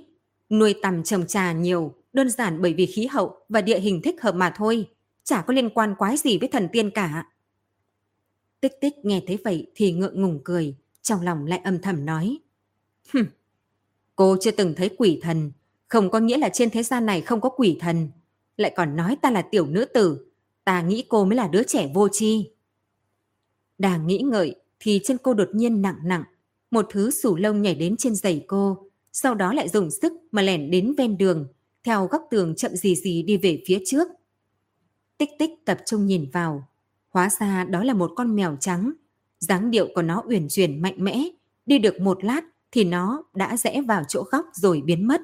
nuôi tầm trồng trà nhiều, đơn giản bởi vì khí hậu và địa hình thích hợp mà thôi. Chả có liên quan quái gì với thần tiên cả. Tích tích nghe thấy vậy thì ngượng ngùng cười, trong lòng lại âm thầm nói. Hừm, cô chưa từng thấy quỷ thần, không có nghĩa là trên thế gian này không có quỷ thần. Lại còn nói ta là tiểu nữ tử, ta nghĩ cô mới là đứa trẻ vô tri. Đang nghĩ ngợi thì chân cô đột nhiên nặng nặng, một thứ sủ lông nhảy đến trên giày cô, sau đó lại dùng sức mà lẻn đến ven đường, theo góc tường chậm gì gì đi về phía trước. Tích tích tập trung nhìn vào, hóa ra đó là một con mèo trắng, dáng điệu của nó uyển chuyển mạnh mẽ, đi được một lát thì nó đã rẽ vào chỗ góc rồi biến mất.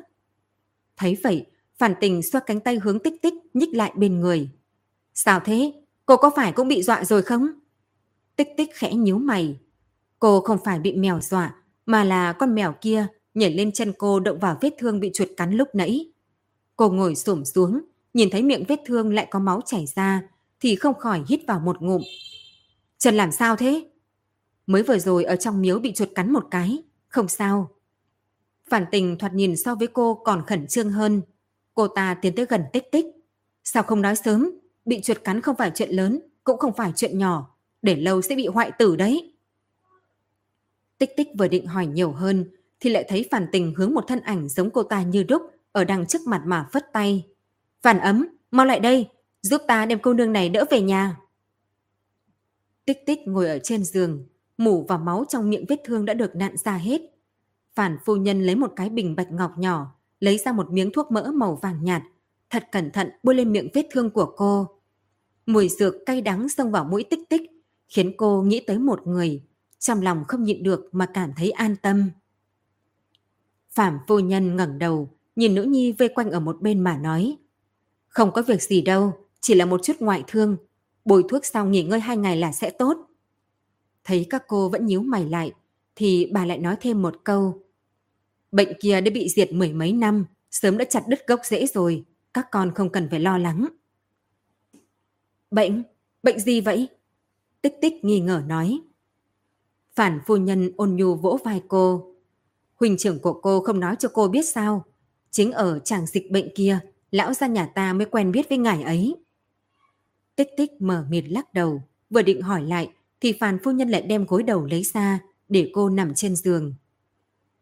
Thấy vậy, phản tình xoa cánh tay hướng tích tích nhích lại bên người. Sao thế? Cô có phải cũng bị dọa rồi không? Tích tích khẽ nhíu mày. Cô không phải bị mèo dọa, mà là con mèo kia nhảy lên chân cô động vào vết thương bị chuột cắn lúc nãy. Cô ngồi xổm xuống, nhìn thấy miệng vết thương lại có máu chảy ra, thì không khỏi hít vào một ngụm. Chân làm sao thế? Mới vừa rồi ở trong miếu bị chuột cắn một cái, không sao. Phản tình thoạt nhìn so với cô còn khẩn trương hơn. Cô ta tiến tới gần tích tích. Sao không nói sớm? Bị chuột cắn không phải chuyện lớn, cũng không phải chuyện nhỏ. Để lâu sẽ bị hoại tử đấy. Tích tích vừa định hỏi nhiều hơn, thì lại thấy phản tình hướng một thân ảnh giống cô ta như đúc ở đằng trước mặt mà phất tay. Phản ấm, mau lại đây, giúp ta đem cô nương này đỡ về nhà. Tích tích ngồi ở trên giường, mủ và máu trong miệng vết thương đã được nạn ra hết. Phản phu nhân lấy một cái bình bạch ngọc nhỏ, lấy ra một miếng thuốc mỡ màu vàng nhạt, thật cẩn thận bôi lên miệng vết thương của cô. Mùi dược cay đắng xông vào mũi tích tích, khiến cô nghĩ tới một người, trong lòng không nhịn được mà cảm thấy an tâm. Phạm phu nhân ngẩng đầu, nhìn nữ nhi vây quanh ở một bên mà nói. Không có việc gì đâu, chỉ là một chút ngoại thương. Bồi thuốc xong nghỉ ngơi hai ngày là sẽ tốt. Thấy các cô vẫn nhíu mày lại, thì bà lại nói thêm một câu. Bệnh kia đã bị diệt mười mấy năm, sớm đã chặt đứt gốc rễ rồi, các con không cần phải lo lắng. Bệnh? Bệnh gì vậy? Tích tích nghi ngờ nói. Phản phu nhân ôn nhu vỗ vai cô. Huỳnh trưởng của cô không nói cho cô biết sao. Chính ở chàng dịch bệnh kia, lão gia nhà ta mới quen biết với ngài ấy. Tích tích mở mịt lắc đầu, vừa định hỏi lại thì phàn phu nhân lại đem gối đầu lấy ra để cô nằm trên giường.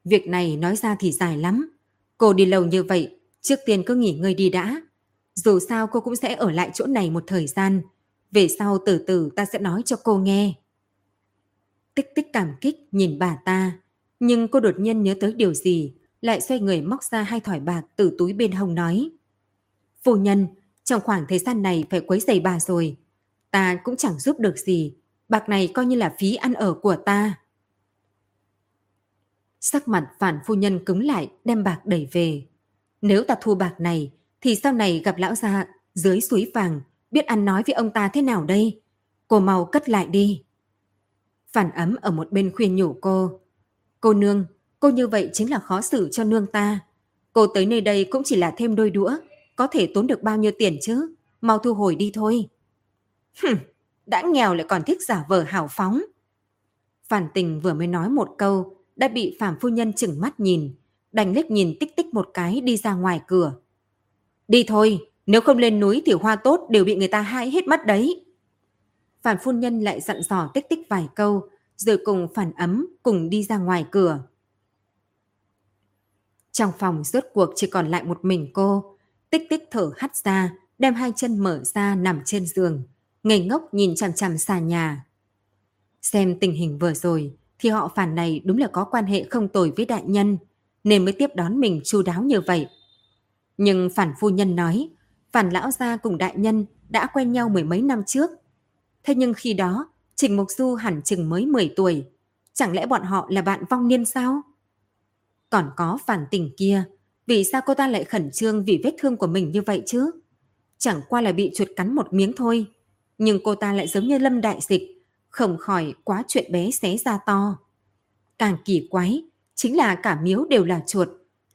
Việc này nói ra thì dài lắm. Cô đi lâu như vậy, trước tiên cứ nghỉ ngơi đi đã. Dù sao cô cũng sẽ ở lại chỗ này một thời gian. Về sau từ từ ta sẽ nói cho cô nghe. Tích tích cảm kích nhìn bà ta, nhưng cô đột nhiên nhớ tới điều gì, lại xoay người móc ra hai thỏi bạc từ túi bên hông nói. Phu nhân, trong khoảng thời gian này phải quấy giày bà rồi. Ta cũng chẳng giúp được gì, bạc này coi như là phí ăn ở của ta. Sắc mặt phản phu nhân cứng lại đem bạc đẩy về. Nếu ta thua bạc này, thì sau này gặp lão gia dưới suối vàng, biết ăn nói với ông ta thế nào đây? Cô mau cất lại đi. Phản ấm ở một bên khuyên nhủ cô. Cô nương, cô như vậy chính là khó xử cho nương ta. Cô tới nơi đây cũng chỉ là thêm đôi đũa, có thể tốn được bao nhiêu tiền chứ? Mau thu hồi đi thôi. Hừm, đã nghèo lại còn thích giả vờ hào phóng. Phản tình vừa mới nói một câu, đã bị Phạm Phu Nhân chừng mắt nhìn, đành liếc nhìn tích tích một cái đi ra ngoài cửa. Đi thôi, nếu không lên núi thì hoa tốt đều bị người ta hại hết mất đấy. Phản Phu Nhân lại dặn dò tích tích vài câu, rồi cùng phản ấm cùng đi ra ngoài cửa. Trong phòng rốt cuộc chỉ còn lại một mình cô, tích tích thở hắt ra, đem hai chân mở ra nằm trên giường, ngây ngốc nhìn chằm chằm xa nhà. Xem tình hình vừa rồi thì họ phản này đúng là có quan hệ không tồi với đại nhân, nên mới tiếp đón mình chu đáo như vậy. Nhưng phản phu nhân nói, phản lão gia cùng đại nhân đã quen nhau mười mấy năm trước. Thế nhưng khi đó, Trình Mục Du hẳn chừng mới 10 tuổi. Chẳng lẽ bọn họ là bạn vong niên sao? Còn có phản tình kia, vì sao cô ta lại khẩn trương vì vết thương của mình như vậy chứ? Chẳng qua là bị chuột cắn một miếng thôi. Nhưng cô ta lại giống như lâm đại dịch, không khỏi quá chuyện bé xé ra to. Càng kỳ quái, chính là cả miếu đều là chuột.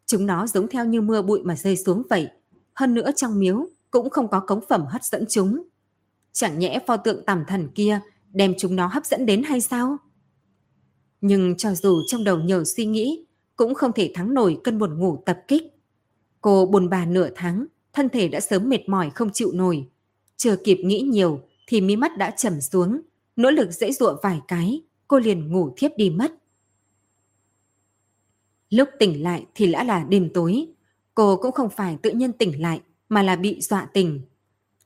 Chúng nó giống theo như mưa bụi mà rơi xuống vậy. Hơn nữa trong miếu cũng không có cống phẩm hấp dẫn chúng. Chẳng nhẽ pho tượng tàm thần kia đem chúng nó hấp dẫn đến hay sao? Nhưng cho dù trong đầu nhiều suy nghĩ, cũng không thể thắng nổi cơn buồn ngủ tập kích. Cô buồn bà nửa tháng, thân thể đã sớm mệt mỏi không chịu nổi. Chưa kịp nghĩ nhiều thì mí mắt đã trầm xuống, nỗ lực dễ dụa vài cái, cô liền ngủ thiếp đi mất. Lúc tỉnh lại thì đã là đêm tối, cô cũng không phải tự nhiên tỉnh lại mà là bị dọa tỉnh.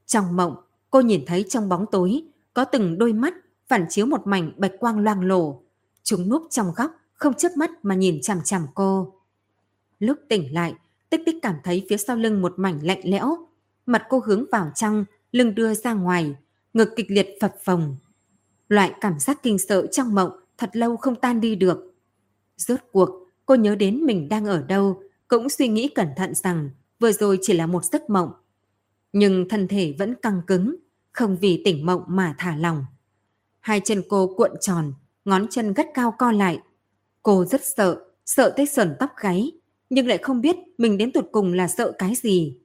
Trong mộng, cô nhìn thấy trong bóng tối có từng đôi mắt phản chiếu một mảnh bạch quang loang lổ. Chúng núp trong góc, không chớp mắt mà nhìn chằm chằm cô. Lúc tỉnh lại, tích tích cảm thấy phía sau lưng một mảnh lạnh lẽo. Mặt cô hướng vào trong, lưng đưa ra ngoài, ngực kịch liệt phập phồng. Loại cảm giác kinh sợ trong mộng thật lâu không tan đi được. Rốt cuộc, cô nhớ đến mình đang ở đâu, cũng suy nghĩ cẩn thận rằng vừa rồi chỉ là một giấc mộng. Nhưng thân thể vẫn căng cứng, không vì tỉnh mộng mà thả lòng. Hai chân cô cuộn tròn, ngón chân gắt cao co lại. Cô rất sợ, sợ tới sờn tóc gáy, nhưng lại không biết mình đến tụt cùng là sợ cái gì.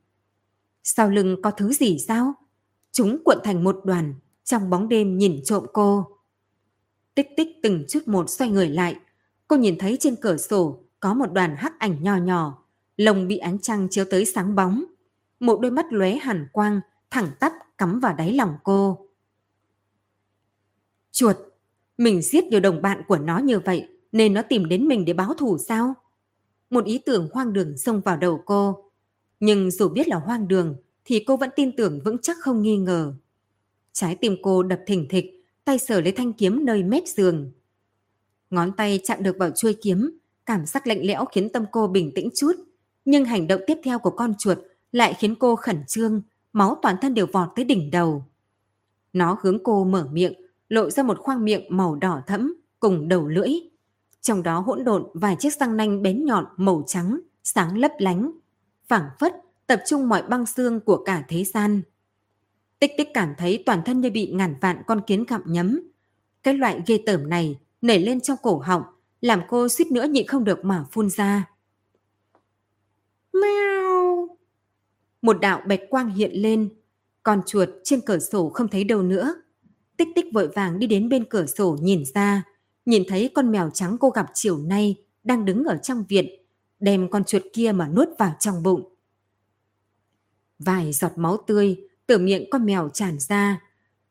Sau lưng có thứ gì sao? Chúng cuộn thành một đoàn, trong bóng đêm nhìn trộm cô. Tích tích từng chút một xoay người lại, cô nhìn thấy trên cửa sổ có một đoàn hắc ảnh nhỏ nhỏ, lồng bị ánh trăng chiếu tới sáng bóng. Một đôi mắt lóe hàn quang, thẳng tắp cắm vào đáy lòng cô. Chuột, mình giết nhiều đồng bạn của nó như vậy nên nó tìm đến mình để báo thù sao? Một ý tưởng hoang đường xông vào đầu cô. Nhưng dù biết là hoang đường thì cô vẫn tin tưởng vững chắc không nghi ngờ. Trái tim cô đập thình thịch, tay sờ lấy thanh kiếm nơi mép giường. Ngón tay chạm được vào chuôi kiếm, cảm giác lạnh lẽo khiến tâm cô bình tĩnh chút. Nhưng hành động tiếp theo của con chuột lại khiến cô khẩn trương, máu toàn thân đều vọt tới đỉnh đầu. Nó hướng cô mở miệng, lộ ra một khoang miệng màu đỏ thẫm cùng đầu lưỡi. Trong đó hỗn độn vài chiếc răng nanh bén nhọn màu trắng, sáng lấp lánh, phảng phất tập trung mọi băng xương của cả thế gian. Tích tích cảm thấy toàn thân như bị ngàn vạn con kiến gặm nhấm. Cái loại ghê tởm này nảy lên trong cổ họng, làm cô suýt nữa nhịn không được mà phun ra. Mèo! Một đạo bạch quang hiện lên, con chuột trên cửa sổ không thấy đâu nữa. Tích tích vội vàng đi đến bên cửa sổ nhìn ra, nhìn thấy con mèo trắng cô gặp chiều nay đang đứng ở trong viện, đem con chuột kia mà nuốt vào trong bụng. Vài giọt máu tươi từ miệng con mèo tràn ra.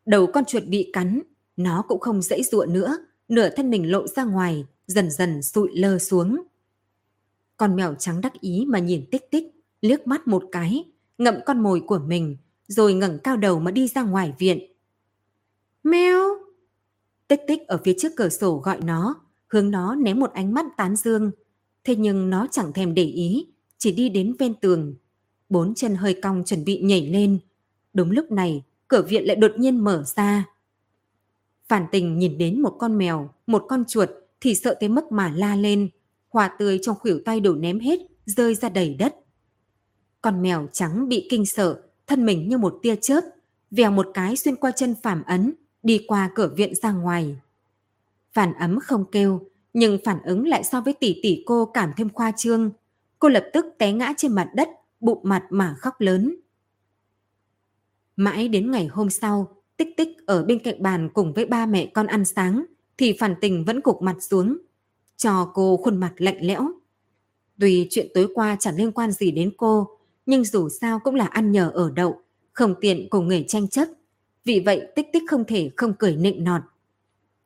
Đầu con chuột bị cắn, nó cũng không dãy dụa nữa, nửa thân mình lộ ra ngoài, dần dần sụi lơ xuống. Con mèo trắng đắc ý mà nhìn tích tích, liếc mắt một cái, ngậm con mồi của mình, rồi ngẩng cao đầu mà đi ra ngoài viện. Mèo! Tích tích ở phía trước cửa sổ gọi nó, hướng nó ném một ánh mắt tán dương. Thế nhưng nó chẳng thèm để ý, chỉ đi đến ven tường. Bốn chân hơi cong chuẩn bị nhảy lên, Đúng lúc này, cửa viện lại đột nhiên mở ra. Phản tình nhìn đến một con mèo, một con chuột thì sợ tới mức mà la lên. Hoa tươi trong khuỷu tay đổ ném hết, rơi ra đầy đất. Con mèo trắng bị kinh sợ, thân mình như một tia chớp, vèo một cái xuyên qua chân phản ấn, đi qua cửa viện ra ngoài. Phản ấm không kêu, nhưng phản ứng lại so với tỷ tỷ cô cảm thêm khoa trương. Cô lập tức té ngã trên mặt đất, bụng mặt mà khóc lớn. Mãi đến ngày hôm sau, tích tích ở bên cạnh bàn cùng với ba mẹ con ăn sáng, thì phản tình vẫn cục mặt xuống, cho cô khuôn mặt lạnh lẽo. Tuy chuyện tối qua chẳng liên quan gì đến cô, nhưng dù sao cũng là ăn nhờ ở đậu, không tiện cùng người tranh chấp. Vì vậy tích tích không thể không cười nịnh nọt.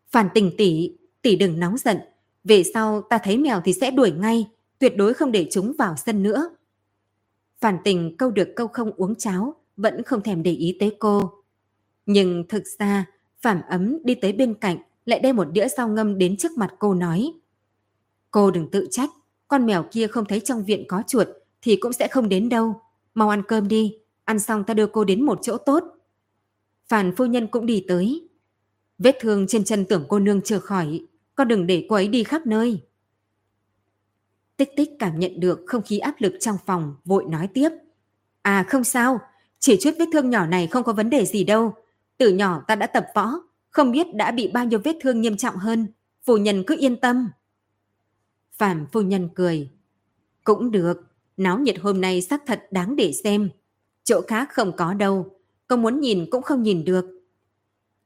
Phản tình tỷ, tỷ đừng nóng giận. Về sau ta thấy mèo thì sẽ đuổi ngay, tuyệt đối không để chúng vào sân nữa. Phản tình câu được câu không uống cháo, vẫn không thèm để ý tới cô. Nhưng thực ra, Phạm ấm đi tới bên cạnh, lại đem một đĩa rau ngâm đến trước mặt cô nói. Cô đừng tự trách, con mèo kia không thấy trong viện có chuột thì cũng sẽ không đến đâu. Mau ăn cơm đi, ăn xong ta đưa cô đến một chỗ tốt. Phản phu nhân cũng đi tới. Vết thương trên chân tưởng cô nương chưa khỏi, con đừng để cô ấy đi khắp nơi. Tích tích cảm nhận được không khí áp lực trong phòng, vội nói tiếp. À không sao, chỉ chút vết thương nhỏ này không có vấn đề gì đâu. Từ nhỏ ta đã tập võ, không biết đã bị bao nhiêu vết thương nghiêm trọng hơn. Phu nhân cứ yên tâm. Phạm phu nhân cười. Cũng được, náo nhiệt hôm nay xác thật đáng để xem. Chỗ khác không có đâu, có muốn nhìn cũng không nhìn được.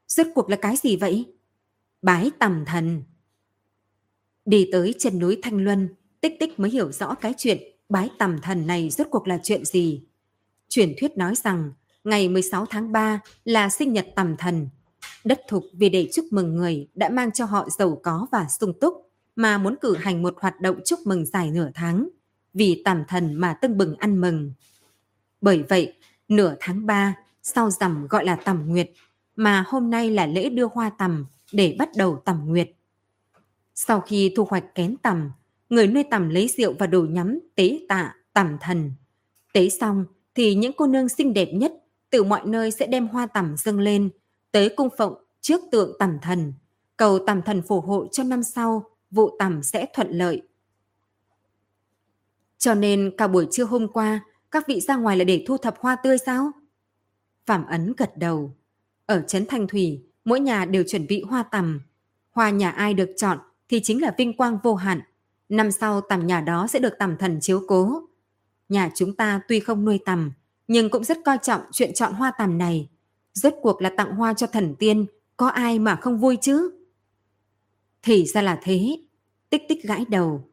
Rốt cuộc là cái gì vậy? Bái tầm thần. Đi tới chân núi Thanh Luân, tích tích mới hiểu rõ cái chuyện bái tầm thần này rốt cuộc là chuyện gì. Truyền thuyết nói rằng ngày 16 tháng 3 là sinh nhật tầm thần. Đất thục vì để chúc mừng người đã mang cho họ giàu có và sung túc mà muốn cử hành một hoạt động chúc mừng dài nửa tháng vì tầm thần mà tưng bừng ăn mừng. Bởi vậy, nửa tháng 3 sau rằm gọi là tầm nguyệt mà hôm nay là lễ đưa hoa tầm để bắt đầu tầm nguyệt. Sau khi thu hoạch kén tầm, người nuôi tầm lấy rượu và đồ nhắm tế tạ tầm thần. Tế xong thì những cô nương xinh đẹp nhất từ mọi nơi sẽ đem hoa tầm dâng lên tới cung phụng trước tượng tầm thần, cầu tầm thần phù hộ cho năm sau vụ tầm sẽ thuận lợi. Cho nên cả buổi trưa hôm qua, các vị ra ngoài là để thu thập hoa tươi sao? Phạm Ấn gật đầu. Ở Trấn Thanh Thủy, mỗi nhà đều chuẩn bị hoa tầm. Hoa nhà ai được chọn thì chính là vinh quang vô hạn. Năm sau tầm nhà đó sẽ được tầm thần chiếu cố. Nhà chúng ta tuy không nuôi tầm, nhưng cũng rất coi trọng chuyện chọn hoa tầm này. Rốt cuộc là tặng hoa cho thần tiên, có ai mà không vui chứ? Thì ra là thế. Tích tích gãi đầu.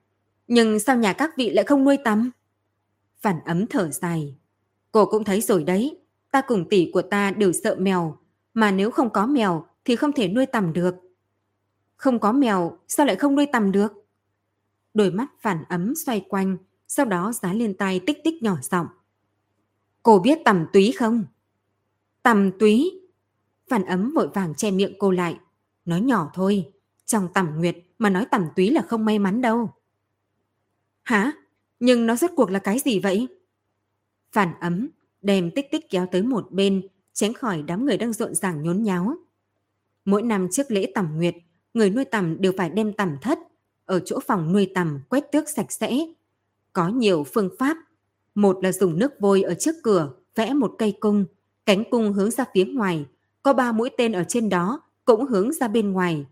Nhưng sao nhà các vị lại không nuôi tầm? Phản ấm thở dài. Cô cũng thấy rồi đấy. Ta cùng tỷ của ta đều sợ mèo. Mà nếu không có mèo thì không thể nuôi tầm được. Không có mèo sao lại không nuôi tầm được? Đôi mắt phản ấm xoay quanh. Sau đó giá lên tay tích tích nhỏ giọng. Cô biết tầm túy không? Tầm túy? Phản ấm vội vàng che miệng cô lại. Nói nhỏ thôi. Trong tầm nguyệt mà nói tầm túy là không may mắn đâu. Hả? Nhưng nó rốt cuộc là cái gì vậy? Phản ấm, đem tích tích kéo tới một bên, tránh khỏi đám người đang rộn ràng nhốn nháo. Mỗi năm trước lễ tẩm nguyệt, người nuôi tầm đều phải đem tầm thất, ở chỗ phòng nuôi tầm quét tước sạch sẽ. Có nhiều phương pháp. Một là dùng nước vôi ở trước cửa, vẽ một cây cung, cánh cung hướng ra phía ngoài, có ba mũi tên ở trên đó cũng hướng ra bên ngoài.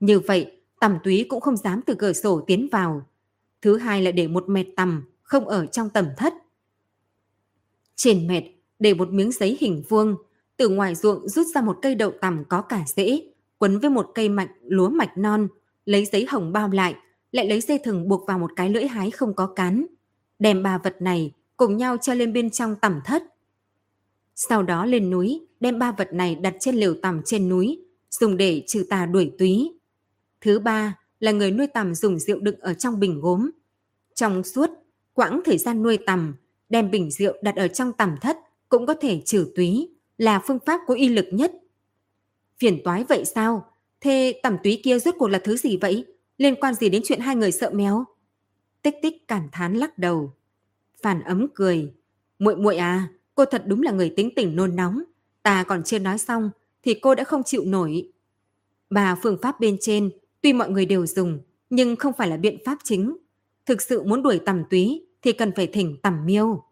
Như vậy, tầm túy cũng không dám từ cửa sổ tiến vào. Thứ hai là để một mệt tầm không ở trong tầm thất. Trên mệt để một miếng giấy hình vuông, từ ngoài ruộng rút ra một cây đậu tằm có cả rễ, quấn với một cây mạch lúa mạch non, lấy giấy hồng bao lại, lại lấy dây thừng buộc vào một cái lưỡi hái không có cán. Đem ba vật này cùng nhau cho lên bên trong tầm thất. Sau đó lên núi, đem ba vật này đặt trên lều tằm trên núi, dùng để trừ tà đuổi túy. Thứ ba là người nuôi tằm dùng rượu đựng ở trong bình gốm. Trong suốt quãng thời gian nuôi tằm, đem bình rượu đặt ở trong tầm thất cũng có thể trừ túy, là phương pháp có uy lực nhất. Phiền toái vậy sao? Thế tầm túy kia rốt cuộc là thứ gì vậy? Liên quan gì đến chuyện hai người sợ méo? Tích tích cảm thán lắc đầu. Phản ấm cười. muội muội à, cô thật đúng là người tính tình nôn nóng. Ta còn chưa nói xong, thì cô đã không chịu nổi. Bà phương pháp bên trên Tuy mọi người đều dùng, nhưng không phải là biện pháp chính. Thực sự muốn đuổi tầm túy thì cần phải thỉnh tầm miêu.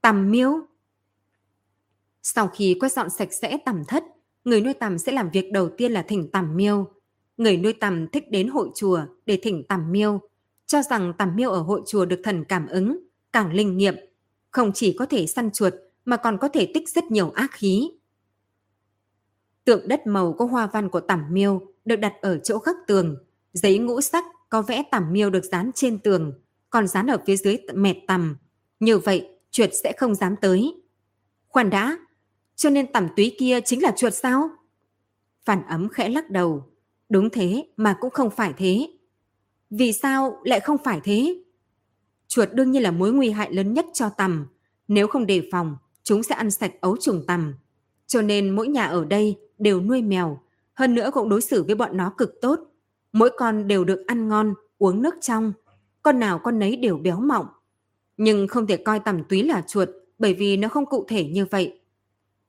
Tầm miêu? Sau khi quét dọn sạch sẽ tầm thất, người nuôi tầm sẽ làm việc đầu tiên là thỉnh tầm miêu. Người nuôi tầm thích đến hội chùa để thỉnh tầm miêu, cho rằng tầm miêu ở hội chùa được thần cảm ứng, càng linh nghiệm. Không chỉ có thể săn chuột mà còn có thể tích rất nhiều ác khí. Tượng đất màu có hoa văn của tẩm miêu được đặt ở chỗ khắc tường. Giấy ngũ sắc có vẽ tẩm miêu được dán trên tường, còn dán ở phía dưới mẹt tầm. Như vậy, chuột sẽ không dám tới. Khoan đã, cho nên tẩm túy kia chính là chuột sao? Phản ấm khẽ lắc đầu. Đúng thế mà cũng không phải thế. Vì sao lại không phải thế? Chuột đương nhiên là mối nguy hại lớn nhất cho tầm. Nếu không đề phòng, chúng sẽ ăn sạch ấu trùng tầm. Cho nên mỗi nhà ở đây đều nuôi mèo, hơn nữa cũng đối xử với bọn nó cực tốt. Mỗi con đều được ăn ngon, uống nước trong, con nào con nấy đều béo mọng. Nhưng không thể coi tầm túy là chuột bởi vì nó không cụ thể như vậy.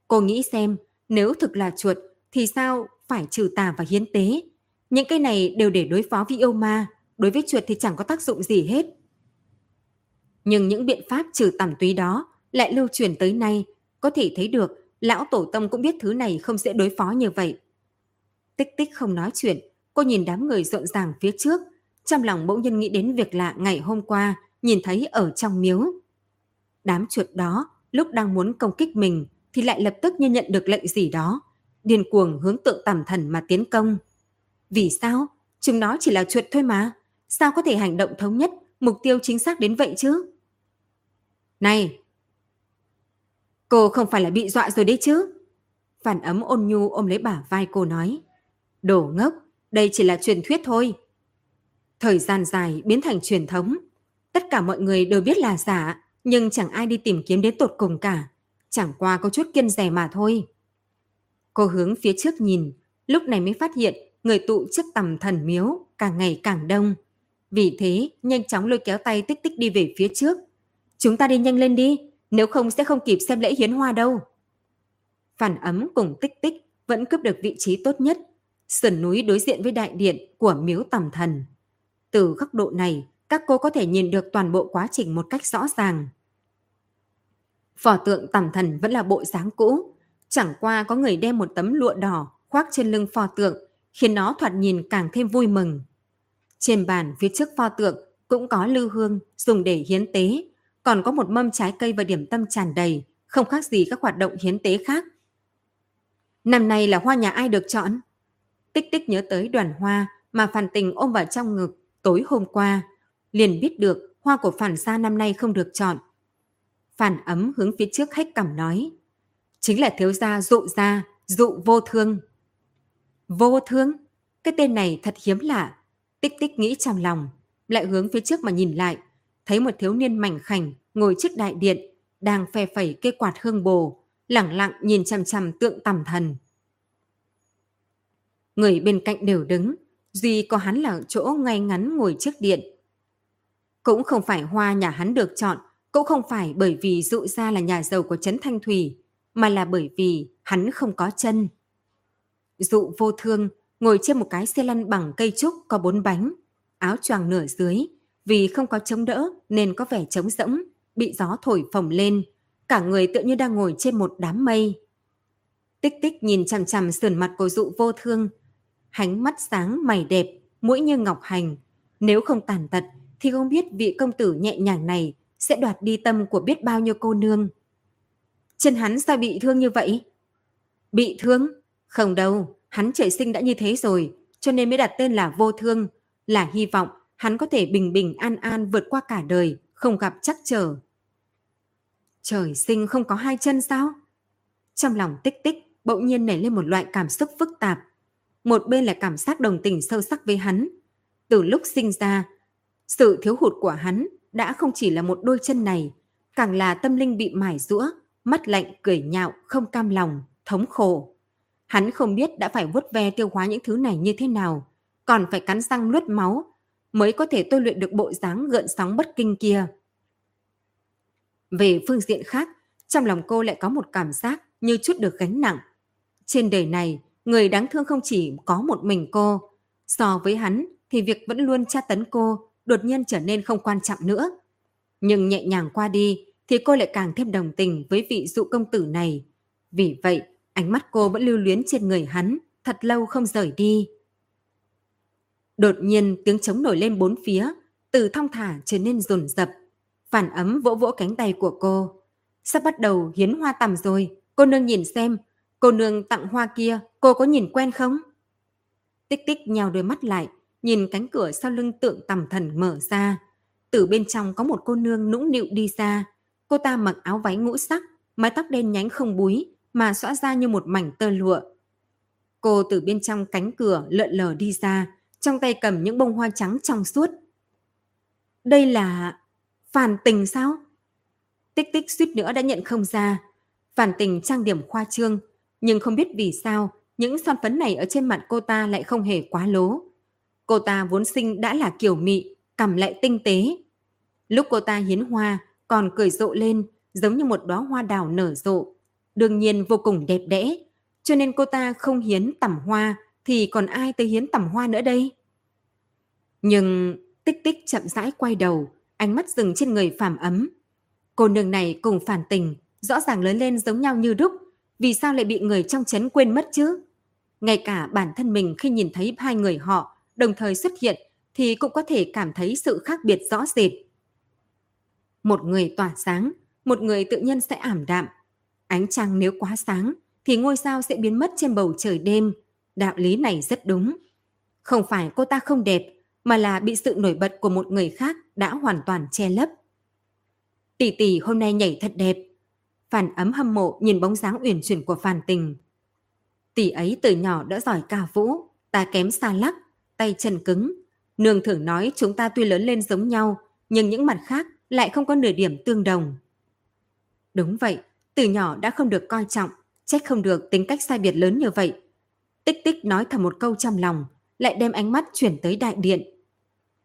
Cô nghĩ xem, nếu thực là chuột thì sao phải trừ tà và hiến tế? Những cái này đều để đối phó với yêu ma, đối với chuột thì chẳng có tác dụng gì hết. Nhưng những biện pháp trừ tầm túy đó lại lưu truyền tới nay, có thể thấy được lão tổ tông cũng biết thứ này không dễ đối phó như vậy. Tích tích không nói chuyện, cô nhìn đám người rộn ràng phía trước, trong lòng bỗng nhiên nghĩ đến việc lạ ngày hôm qua nhìn thấy ở trong miếu. Đám chuột đó lúc đang muốn công kích mình thì lại lập tức như nhận được lệnh gì đó, điên cuồng hướng tượng tẩm thần mà tiến công. Vì sao? Chúng nó chỉ là chuột thôi mà. Sao có thể hành động thống nhất, mục tiêu chính xác đến vậy chứ? Này! Cô không phải là bị dọa rồi đấy chứ? Phản ấm ôn nhu ôm lấy bả vai cô nói. Đồ ngốc, đây chỉ là truyền thuyết thôi. Thời gian dài biến thành truyền thống. Tất cả mọi người đều biết là giả, nhưng chẳng ai đi tìm kiếm đến tột cùng cả. Chẳng qua có chút kiên rẻ mà thôi. Cô hướng phía trước nhìn, lúc này mới phát hiện người tụ trước tầm thần miếu càng ngày càng đông. Vì thế, nhanh chóng lôi kéo tay tích tích đi về phía trước. Chúng ta đi nhanh lên đi, nếu không sẽ không kịp xem lễ hiến hoa đâu. Phản ấm cùng tích tích vẫn cướp được vị trí tốt nhất, sườn núi đối diện với đại điện của miếu tầm thần. Từ góc độ này, các cô có thể nhìn được toàn bộ quá trình một cách rõ ràng. Phò tượng tẩm thần vẫn là bộ dáng cũ, chẳng qua có người đem một tấm lụa đỏ khoác trên lưng phò tượng, khiến nó thoạt nhìn càng thêm vui mừng. Trên bàn phía trước pho tượng cũng có lư hương dùng để hiến tế, còn có một mâm trái cây và điểm tâm tràn đầy, không khác gì các hoạt động hiến tế khác. Năm nay là hoa nhà ai được chọn? Tích tích nhớ tới đoàn hoa mà Phan Tình ôm vào trong ngực tối hôm qua, liền biết được hoa của Phản Gia năm nay không được chọn. Phản ấm hướng phía trước khách cằm nói, chính là thiếu gia dụ gia, dụ vô thương. Vô thương? Cái tên này thật hiếm lạ. Tích tích nghĩ trong lòng, lại hướng phía trước mà nhìn lại, thấy một thiếu niên mảnh khảnh ngồi trước đại điện, đang phe phẩy cây quạt hương bồ, lẳng lặng nhìn chằm chằm tượng tầm thần. Người bên cạnh đều đứng, duy có hắn là chỗ ngay ngắn ngồi trước điện. Cũng không phải hoa nhà hắn được chọn, cũng không phải bởi vì dụ ra là nhà giàu của Trấn Thanh Thủy, mà là bởi vì hắn không có chân. Dụ vô thương ngồi trên một cái xe lăn bằng cây trúc có bốn bánh, áo choàng nửa dưới, vì không có chống đỡ nên có vẻ trống rỗng, bị gió thổi phồng lên, cả người tựa như đang ngồi trên một đám mây. Tích tích nhìn chằm chằm sườn mặt của dụ vô thương, hánh mắt sáng mày đẹp, mũi như ngọc hành. Nếu không tàn tật thì không biết vị công tử nhẹ nhàng này sẽ đoạt đi tâm của biết bao nhiêu cô nương. Chân hắn sao bị thương như vậy? Bị thương? Không đâu, hắn trời sinh đã như thế rồi, cho nên mới đặt tên là vô thương, là hy vọng hắn có thể bình bình an an vượt qua cả đời, không gặp chắc trở. Trời sinh không có hai chân sao? Trong lòng tích tích bỗng nhiên nảy lên một loại cảm xúc phức tạp. Một bên là cảm giác đồng tình sâu sắc với hắn. Từ lúc sinh ra, sự thiếu hụt của hắn đã không chỉ là một đôi chân này, càng là tâm linh bị mải rũa, mắt lạnh cười nhạo, không cam lòng, thống khổ. Hắn không biết đã phải vuốt ve tiêu hóa những thứ này như thế nào, còn phải cắn răng nuốt máu mới có thể tôi luyện được bộ dáng gợn sóng bất kinh kia. Về phương diện khác, trong lòng cô lại có một cảm giác như chút được gánh nặng. Trên đời này, người đáng thương không chỉ có một mình cô. So với hắn thì việc vẫn luôn tra tấn cô đột nhiên trở nên không quan trọng nữa. Nhưng nhẹ nhàng qua đi thì cô lại càng thêm đồng tình với vị dụ công tử này. Vì vậy, ánh mắt cô vẫn lưu luyến trên người hắn, thật lâu không rời đi. Đột nhiên tiếng trống nổi lên bốn phía, từ thong thả trở nên rồn rập. Phản ấm vỗ vỗ cánh tay của cô. Sắp bắt đầu hiến hoa tầm rồi, cô nương nhìn xem, cô nương tặng hoa kia, cô có nhìn quen không? Tích tích nhào đôi mắt lại, nhìn cánh cửa sau lưng tượng tầm thần mở ra. Từ bên trong có một cô nương nũng nịu đi ra. Cô ta mặc áo váy ngũ sắc, mái tóc đen nhánh không búi, mà xõa ra như một mảnh tơ lụa. Cô từ bên trong cánh cửa lợn lờ đi ra, trong tay cầm những bông hoa trắng trong suốt. Đây là... Phản tình sao? Tích tích suýt nữa đã nhận không ra. Phản tình trang điểm khoa trương, nhưng không biết vì sao những son phấn này ở trên mặt cô ta lại không hề quá lố. Cô ta vốn sinh đã là kiểu mị, cầm lại tinh tế. Lúc cô ta hiến hoa, còn cười rộ lên, giống như một đóa hoa đào nở rộ. Đương nhiên vô cùng đẹp đẽ, cho nên cô ta không hiến tẩm hoa, thì còn ai tới hiến tẩm hoa nữa đây? Nhưng tích tích chậm rãi quay đầu, ánh mắt dừng trên người phàm ấm. Cô nương này cùng phản tình, rõ ràng lớn lên giống nhau như đúc, vì sao lại bị người trong chấn quên mất chứ? Ngay cả bản thân mình khi nhìn thấy hai người họ đồng thời xuất hiện thì cũng có thể cảm thấy sự khác biệt rõ rệt. Một người tỏa sáng, một người tự nhiên sẽ ảm đạm. Ánh trăng nếu quá sáng thì ngôi sao sẽ biến mất trên bầu trời đêm. Đạo lý này rất đúng. Không phải cô ta không đẹp, mà là bị sự nổi bật của một người khác đã hoàn toàn che lấp. Tỷ tỷ hôm nay nhảy thật đẹp. Phản ấm hâm mộ nhìn bóng dáng uyển chuyển của Phàn Tình. Tỷ ấy từ nhỏ đã giỏi ca vũ, ta kém xa lắc, tay chân cứng. Nương thường nói chúng ta tuy lớn lên giống nhau, nhưng những mặt khác lại không có nửa điểm tương đồng. Đúng vậy, từ nhỏ đã không được coi trọng, trách không được tính cách sai biệt lớn như vậy. Tích tích nói thầm một câu trong lòng, lại đem ánh mắt chuyển tới đại điện.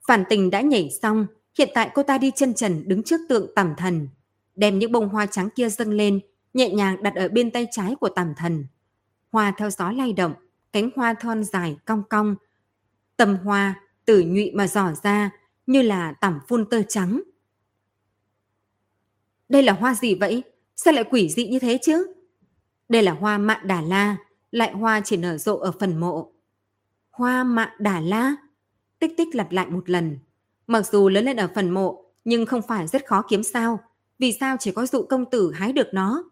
Phản tình đã nhảy xong, hiện tại cô ta đi chân trần đứng trước tượng tẩm thần, đem những bông hoa trắng kia dâng lên, nhẹ nhàng đặt ở bên tay trái của tẩm thần. Hoa theo gió lay động, cánh hoa thon dài cong cong. Tầm hoa từ nhụy mà giỏ ra như là tẩm phun tơ trắng. Đây là hoa gì vậy? Sao lại quỷ dị như thế chứ? Đây là hoa mạn đà la, lại hoa chỉ nở rộ ở phần mộ. Hoa mạn đà la? Tích tích lặp lại một lần. Mặc dù lớn lên ở phần mộ, nhưng không phải rất khó kiếm sao. Vì sao chỉ có dụ công tử hái được nó?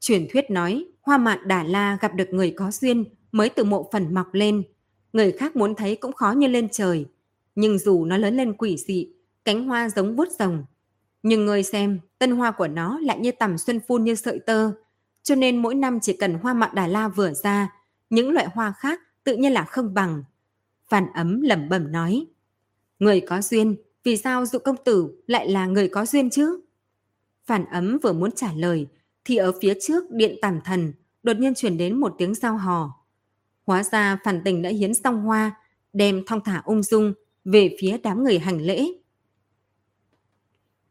Truyền thuyết nói, hoa mạn Đà La gặp được người có duyên mới từ mộ phần mọc lên. Người khác muốn thấy cũng khó như lên trời. Nhưng dù nó lớn lên quỷ dị, cánh hoa giống vuốt rồng. Nhưng người xem, tân hoa của nó lại như tầm xuân phun như sợi tơ. Cho nên mỗi năm chỉ cần hoa mạn Đà La vừa ra, những loại hoa khác tự nhiên là không bằng. Phan ấm lẩm bẩm nói. Người có duyên, vì sao dụ công tử lại là người có duyên chứ? Phản ấm vừa muốn trả lời, thì ở phía trước điện tản thần đột nhiên chuyển đến một tiếng giao hò. Hóa ra phản tình đã hiến xong hoa, đem thong thả ung dung về phía đám người hành lễ.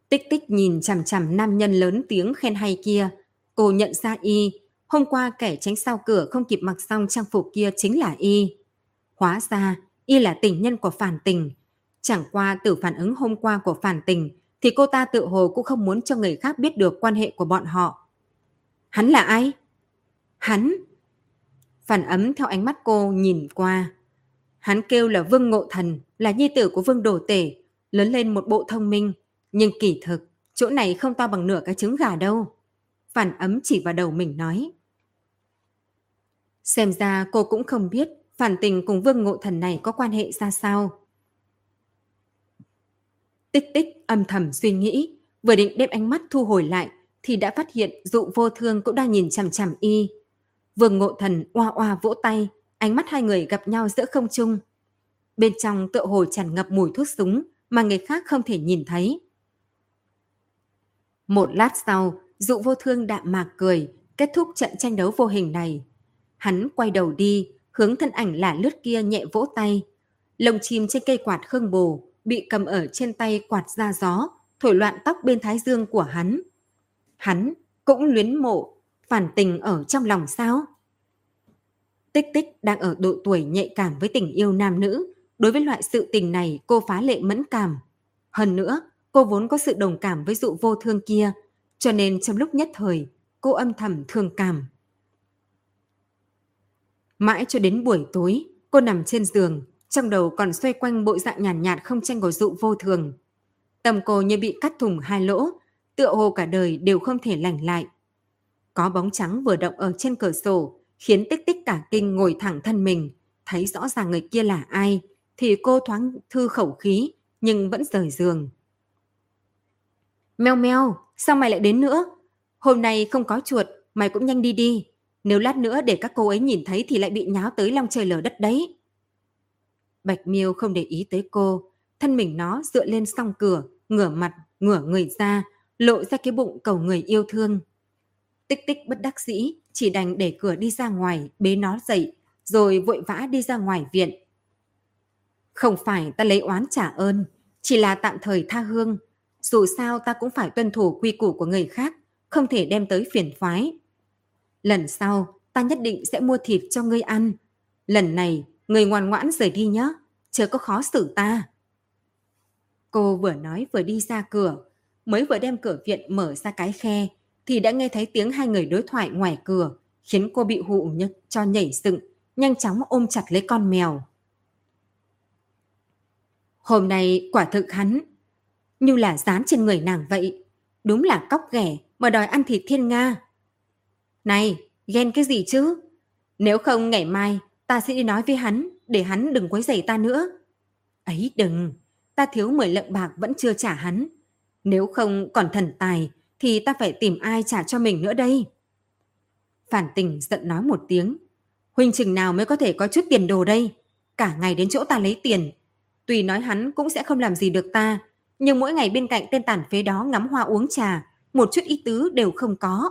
Tích tích nhìn chằm chằm nam nhân lớn tiếng khen hay kia. Cô nhận ra y, hôm qua kẻ tránh sau cửa không kịp mặc xong trang phục kia chính là y. Hóa ra, y là tình nhân của phản tình. Chẳng qua từ phản ứng hôm qua của phản tình thì cô ta tự hồ cũng không muốn cho người khác biết được quan hệ của bọn họ. Hắn là ai? Hắn? Phản ấm theo ánh mắt cô nhìn qua. Hắn kêu là Vương Ngộ Thần, là nhi tử của Vương Đồ Tể, lớn lên một bộ thông minh. Nhưng kỳ thực, chỗ này không to bằng nửa cái trứng gà đâu. Phản ấm chỉ vào đầu mình nói. Xem ra cô cũng không biết phản tình cùng Vương Ngộ Thần này có quan hệ ra sao. Tích tích âm thầm suy nghĩ, vừa định đem ánh mắt thu hồi lại thì đã phát hiện dụ vô thương cũng đang nhìn chằm chằm y. Vương ngộ thần oa oa vỗ tay, ánh mắt hai người gặp nhau giữa không trung. Bên trong tựa hồ tràn ngập mùi thuốc súng mà người khác không thể nhìn thấy. Một lát sau, dụ vô thương đạm mạc cười, kết thúc trận tranh đấu vô hình này. Hắn quay đầu đi, hướng thân ảnh lả lướt kia nhẹ vỗ tay. Lồng chim trên cây quạt khương bồ, bị cầm ở trên tay quạt ra gió, thổi loạn tóc bên thái dương của hắn. Hắn cũng luyến mộ, phản tình ở trong lòng sao? Tích tích đang ở độ tuổi nhạy cảm với tình yêu nam nữ. Đối với loại sự tình này cô phá lệ mẫn cảm. Hơn nữa, cô vốn có sự đồng cảm với dụ vô thương kia. Cho nên trong lúc nhất thời, cô âm thầm thương cảm. Mãi cho đến buổi tối, cô nằm trên giường, trong đầu còn xoay quanh bộ dạng nhàn nhạt, nhạt không tranh của dụ vô thường. tầm cô như bị cắt thủng hai lỗ, tựa hồ cả đời đều không thể lành lại. Có bóng trắng vừa động ở trên cửa sổ, khiến tích tích cả kinh ngồi thẳng thân mình, thấy rõ ràng người kia là ai, thì cô thoáng thư khẩu khí, nhưng vẫn rời giường. Mèo mèo, sao mày lại đến nữa? Hôm nay không có chuột, mày cũng nhanh đi đi. Nếu lát nữa để các cô ấy nhìn thấy thì lại bị nháo tới long trời lở đất đấy. Bạch Miêu không để ý tới cô, thân mình nó dựa lên song cửa, ngửa mặt, ngửa người ra, lộ ra cái bụng cầu người yêu thương. Tích tích bất đắc dĩ, chỉ đành để cửa đi ra ngoài, bế nó dậy, rồi vội vã đi ra ngoài viện. Không phải ta lấy oán trả ơn, chỉ là tạm thời tha hương. Dù sao ta cũng phải tuân thủ quy củ của người khác, không thể đem tới phiền phái. Lần sau, ta nhất định sẽ mua thịt cho ngươi ăn. Lần này, người ngoan ngoãn rời đi nhé, chớ có khó xử ta. Cô vừa nói vừa đi ra cửa, mới vừa đem cửa viện mở ra cái khe, thì đã nghe thấy tiếng hai người đối thoại ngoài cửa, khiến cô bị hụ nhức cho nhảy dựng, nhanh chóng ôm chặt lấy con mèo. Hôm nay quả thực hắn, như là dán trên người nàng vậy, đúng là cóc ghẻ mà đòi ăn thịt thiên Nga. Này, ghen cái gì chứ? Nếu không ngày mai ta sẽ đi nói với hắn để hắn đừng quấy rầy ta nữa. Ấy đừng, ta thiếu 10 lượng bạc vẫn chưa trả hắn. Nếu không còn thần tài thì ta phải tìm ai trả cho mình nữa đây. Phản tình giận nói một tiếng. Huynh chừng nào mới có thể có chút tiền đồ đây? Cả ngày đến chỗ ta lấy tiền. Tùy nói hắn cũng sẽ không làm gì được ta. Nhưng mỗi ngày bên cạnh tên tàn phế đó ngắm hoa uống trà. Một chút ý tứ đều không có.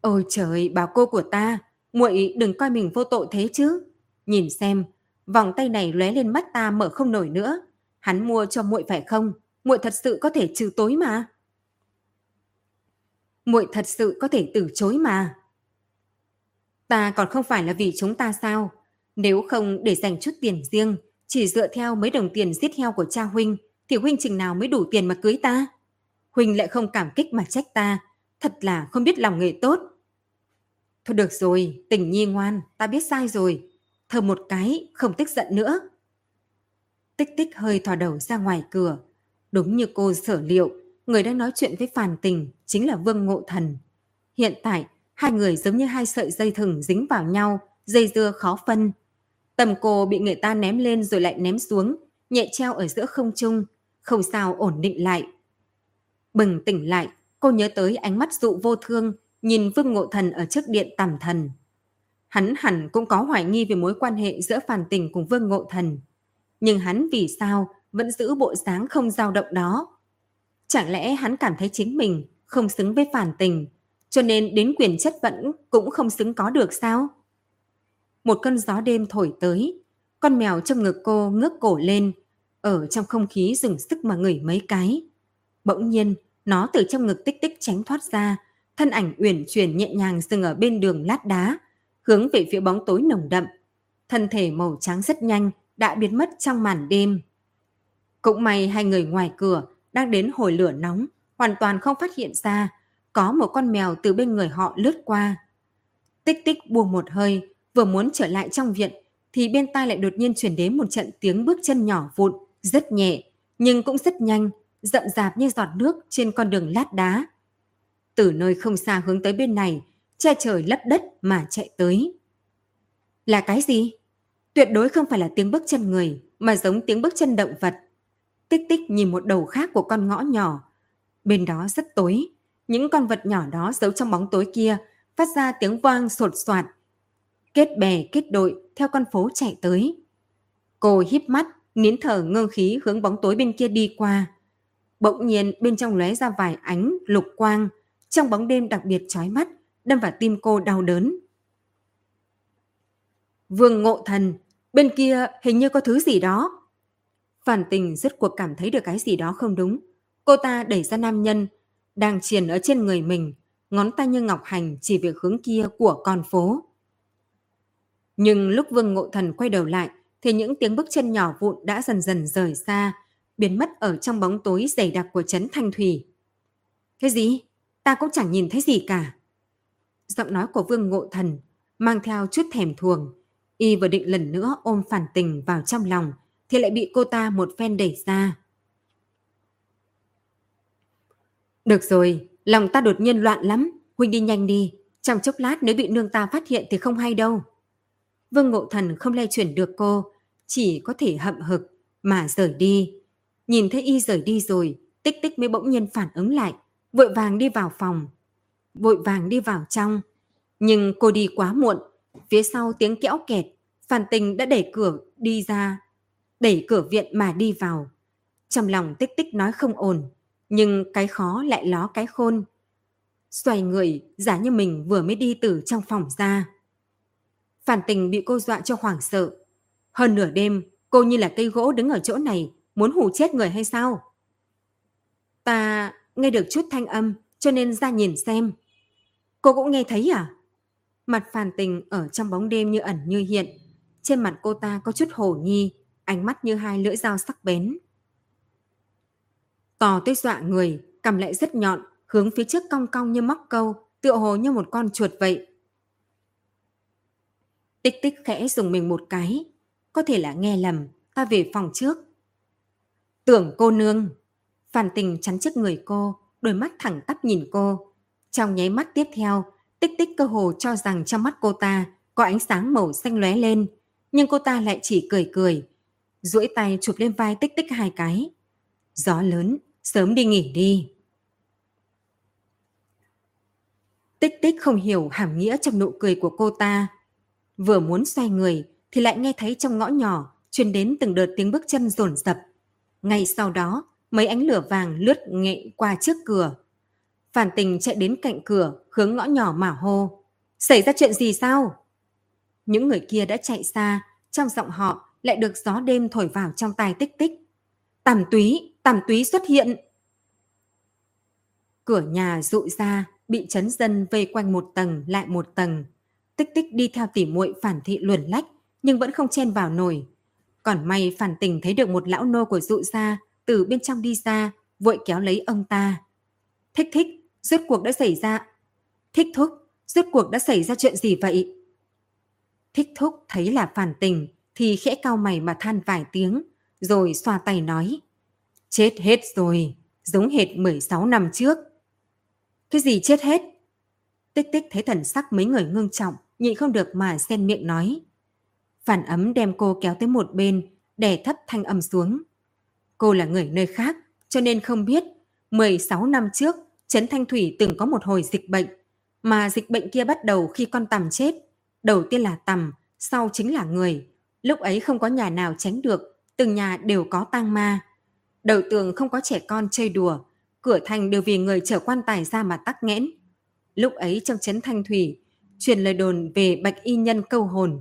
Ôi trời, bà cô của ta. muội đừng coi mình vô tội thế chứ. Nhìn xem, vòng tay này lóe lên mắt ta mở không nổi nữa. Hắn mua cho muội phải không? Muội thật sự có thể trừ tối mà muội thật sự có thể từ chối mà. Ta còn không phải là vì chúng ta sao? Nếu không để dành chút tiền riêng, chỉ dựa theo mấy đồng tiền giết heo của cha huynh, thì huynh chừng nào mới đủ tiền mà cưới ta? Huynh lại không cảm kích mà trách ta, thật là không biết lòng người tốt. Thôi được rồi, tình nhi ngoan, ta biết sai rồi. thờ một cái, không tức giận nữa. Tích tích hơi thò đầu ra ngoài cửa. Đúng như cô sở liệu, người đang nói chuyện với Phàn Tình chính là Vương Ngộ Thần. Hiện tại, hai người giống như hai sợi dây thừng dính vào nhau, dây dưa khó phân. Tầm cô bị người ta ném lên rồi lại ném xuống, nhẹ treo ở giữa không trung, không sao ổn định lại. Bừng tỉnh lại, cô nhớ tới ánh mắt dụ vô thương, nhìn Vương Ngộ Thần ở trước điện tầm thần. Hắn hẳn cũng có hoài nghi về mối quan hệ giữa Phàn Tình cùng Vương Ngộ Thần. Nhưng hắn vì sao vẫn giữ bộ dáng không dao động đó? Chẳng lẽ hắn cảm thấy chính mình không xứng với phản tình, cho nên đến quyền chất vẫn cũng không xứng có được sao? Một cơn gió đêm thổi tới, con mèo trong ngực cô ngước cổ lên, ở trong không khí dừng sức mà ngửi mấy cái. Bỗng nhiên, nó từ trong ngực tích tích tránh thoát ra, thân ảnh uyển chuyển nhẹ nhàng dừng ở bên đường lát đá, hướng về phía bóng tối nồng đậm. Thân thể màu trắng rất nhanh, đã biến mất trong màn đêm. Cũng may hai người ngoài cửa đang đến hồi lửa nóng, hoàn toàn không phát hiện ra có một con mèo từ bên người họ lướt qua. Tích tích buông một hơi, vừa muốn trở lại trong viện, thì bên tai lại đột nhiên chuyển đến một trận tiếng bước chân nhỏ vụn, rất nhẹ, nhưng cũng rất nhanh, rậm rạp như giọt nước trên con đường lát đá. Từ nơi không xa hướng tới bên này, che trời lấp đất mà chạy tới. Là cái gì? Tuyệt đối không phải là tiếng bước chân người, mà giống tiếng bước chân động vật. Tích tích nhìn một đầu khác của con ngõ nhỏ. Bên đó rất tối. Những con vật nhỏ đó giấu trong bóng tối kia phát ra tiếng vang sột soạt. Kết bè kết đội theo con phố chạy tới. Cô híp mắt, nín thở ngưng khí hướng bóng tối bên kia đi qua. Bỗng nhiên bên trong lóe ra vài ánh lục quang, trong bóng đêm đặc biệt chói mắt, đâm vào tim cô đau đớn. Vương ngộ thần, bên kia hình như có thứ gì đó. Phản tình rất cuộc cảm thấy được cái gì đó không đúng. Cô ta đẩy ra nam nhân, đang triền ở trên người mình, ngón tay như ngọc hành chỉ về hướng kia của con phố. Nhưng lúc Vương Ngộ Thần quay đầu lại, thì những tiếng bước chân nhỏ vụn đã dần dần rời xa, biến mất ở trong bóng tối dày đặc của trấn Thanh Thủy. Cái gì? Ta cũng chẳng nhìn thấy gì cả. Giọng nói của Vương Ngộ Thần mang theo chút thèm thuồng. Y vừa định lần nữa ôm phản tình vào trong lòng, thì lại bị cô ta một phen đẩy ra. Được rồi, lòng ta đột nhiên loạn lắm, Huynh đi nhanh đi, trong chốc lát nếu bị nương ta phát hiện thì không hay đâu. Vương Ngộ Thần không lay chuyển được cô, chỉ có thể hậm hực mà rời đi. Nhìn thấy y rời đi rồi, tích tích mới bỗng nhiên phản ứng lại, vội vàng đi vào phòng. Vội vàng đi vào trong. Nhưng cô đi quá muộn, phía sau tiếng kẽo kẹt, phản tình đã đẩy cửa đi ra đẩy cửa viện mà đi vào. Trong lòng tích tích nói không ổn, nhưng cái khó lại ló cái khôn. xoay người giả như mình vừa mới đi từ trong phòng ra. Phản tình bị cô dọa cho hoảng sợ. Hơn nửa đêm, cô như là cây gỗ đứng ở chỗ này, muốn hù chết người hay sao? Ta nghe được chút thanh âm, cho nên ra nhìn xem. Cô cũng nghe thấy à? Mặt phản tình ở trong bóng đêm như ẩn như hiện. Trên mặt cô ta có chút hồ nhi, ánh mắt như hai lưỡi dao sắc bén. tò tới dọa người, cầm lại rất nhọn, hướng phía trước cong cong như móc câu, tựa hồ như một con chuột vậy. Tích tích khẽ dùng mình một cái. Có thể là nghe lầm, ta về phòng trước. Tưởng cô nương. Phản tình chắn trước người cô, đôi mắt thẳng tắp nhìn cô. Trong nháy mắt tiếp theo, tích tích cơ hồ cho rằng trong mắt cô ta có ánh sáng màu xanh lóe lên. Nhưng cô ta lại chỉ cười cười duỗi tay chụp lên vai tích tích hai cái. Gió lớn, sớm đi nghỉ đi. Tích tích không hiểu hàm nghĩa trong nụ cười của cô ta. Vừa muốn xoay người thì lại nghe thấy trong ngõ nhỏ truyền đến từng đợt tiếng bước chân rồn rập. Ngay sau đó, mấy ánh lửa vàng lướt nghệ qua trước cửa. Phản tình chạy đến cạnh cửa, hướng ngõ nhỏ mà hô. Xảy ra chuyện gì sao? Những người kia đã chạy xa, trong giọng họ lại được gió đêm thổi vào trong tai tích tích. Tàm túy, tàm túy xuất hiện. Cửa nhà rụi ra, bị chấn dân vây quanh một tầng lại một tầng. Tích tích đi theo tỉ muội phản thị luồn lách, nhưng vẫn không chen vào nổi. Còn may phản tình thấy được một lão nô của dụ ra từ bên trong đi ra, vội kéo lấy ông ta. Thích thích, rốt cuộc đã xảy ra. Thích thúc, rốt cuộc đã xảy ra chuyện gì vậy? Thích thúc thấy là phản tình thì khẽ cao mày mà than vài tiếng, rồi xoa tay nói. Chết hết rồi, giống hệt 16 năm trước. Cái gì chết hết? Tích tích thấy thần sắc mấy người ngưng trọng, nhịn không được mà xen miệng nói. Phản ấm đem cô kéo tới một bên, đè thấp thanh âm xuống. Cô là người nơi khác, cho nên không biết. 16 năm trước, Trấn Thanh Thủy từng có một hồi dịch bệnh, mà dịch bệnh kia bắt đầu khi con tằm chết. Đầu tiên là tằm, sau chính là người. Lúc ấy không có nhà nào tránh được, từng nhà đều có tang ma. Đầu tường không có trẻ con chơi đùa, cửa thành đều vì người chở quan tài ra mà tắc nghẽn. Lúc ấy trong trấn Thanh Thủy, truyền lời đồn về bạch y nhân câu hồn.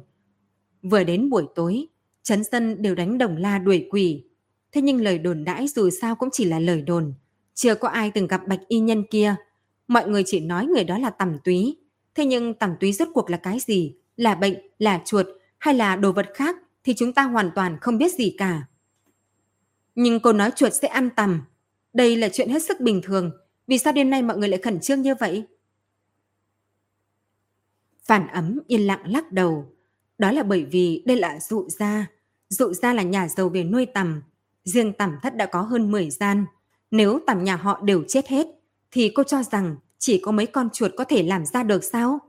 Vừa đến buổi tối, trấn dân đều đánh đồng la đuổi quỷ. Thế nhưng lời đồn đãi dù sao cũng chỉ là lời đồn. Chưa có ai từng gặp bạch y nhân kia. Mọi người chỉ nói người đó là tầm túy. Thế nhưng tầm túy rốt cuộc là cái gì? Là bệnh, là chuột hay là đồ vật khác thì chúng ta hoàn toàn không biết gì cả. Nhưng cô nói chuột sẽ ăn tầm. Đây là chuyện hết sức bình thường. Vì sao đêm nay mọi người lại khẩn trương như vậy? Phản ấm yên lặng lắc đầu. Đó là bởi vì đây là dụ gia. Dụ gia là nhà giàu về nuôi tầm. Riêng tầm thất đã có hơn 10 gian. Nếu tầm nhà họ đều chết hết, thì cô cho rằng chỉ có mấy con chuột có thể làm ra được sao?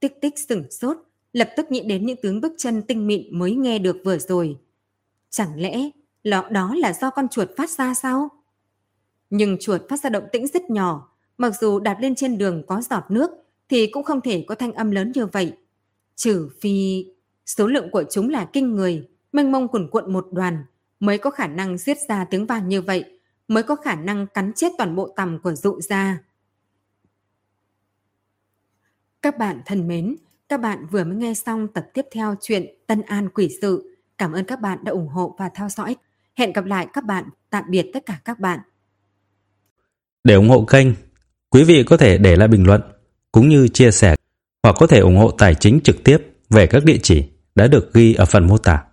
Tích tích sửng sốt, lập tức nghĩ đến những tiếng bước chân tinh mịn mới nghe được vừa rồi. Chẳng lẽ lọ đó là do con chuột phát ra sao? Nhưng chuột phát ra động tĩnh rất nhỏ, mặc dù đạp lên trên đường có giọt nước thì cũng không thể có thanh âm lớn như vậy. Trừ phi số lượng của chúng là kinh người, mênh mông cuồn cuộn một đoàn, mới có khả năng giết ra tiếng vang như vậy, mới có khả năng cắn chết toàn bộ tầm của dụ ra. Các bạn thân mến, các bạn vừa mới nghe xong tập tiếp theo chuyện Tân An Quỷ Sự. Cảm ơn các bạn đã ủng hộ và theo dõi. Hẹn gặp lại các bạn. Tạm biệt tất cả các bạn. Để ủng hộ kênh, quý vị có thể để lại bình luận cũng như chia sẻ hoặc có thể ủng hộ tài chính trực tiếp về các địa chỉ đã được ghi ở phần mô tả.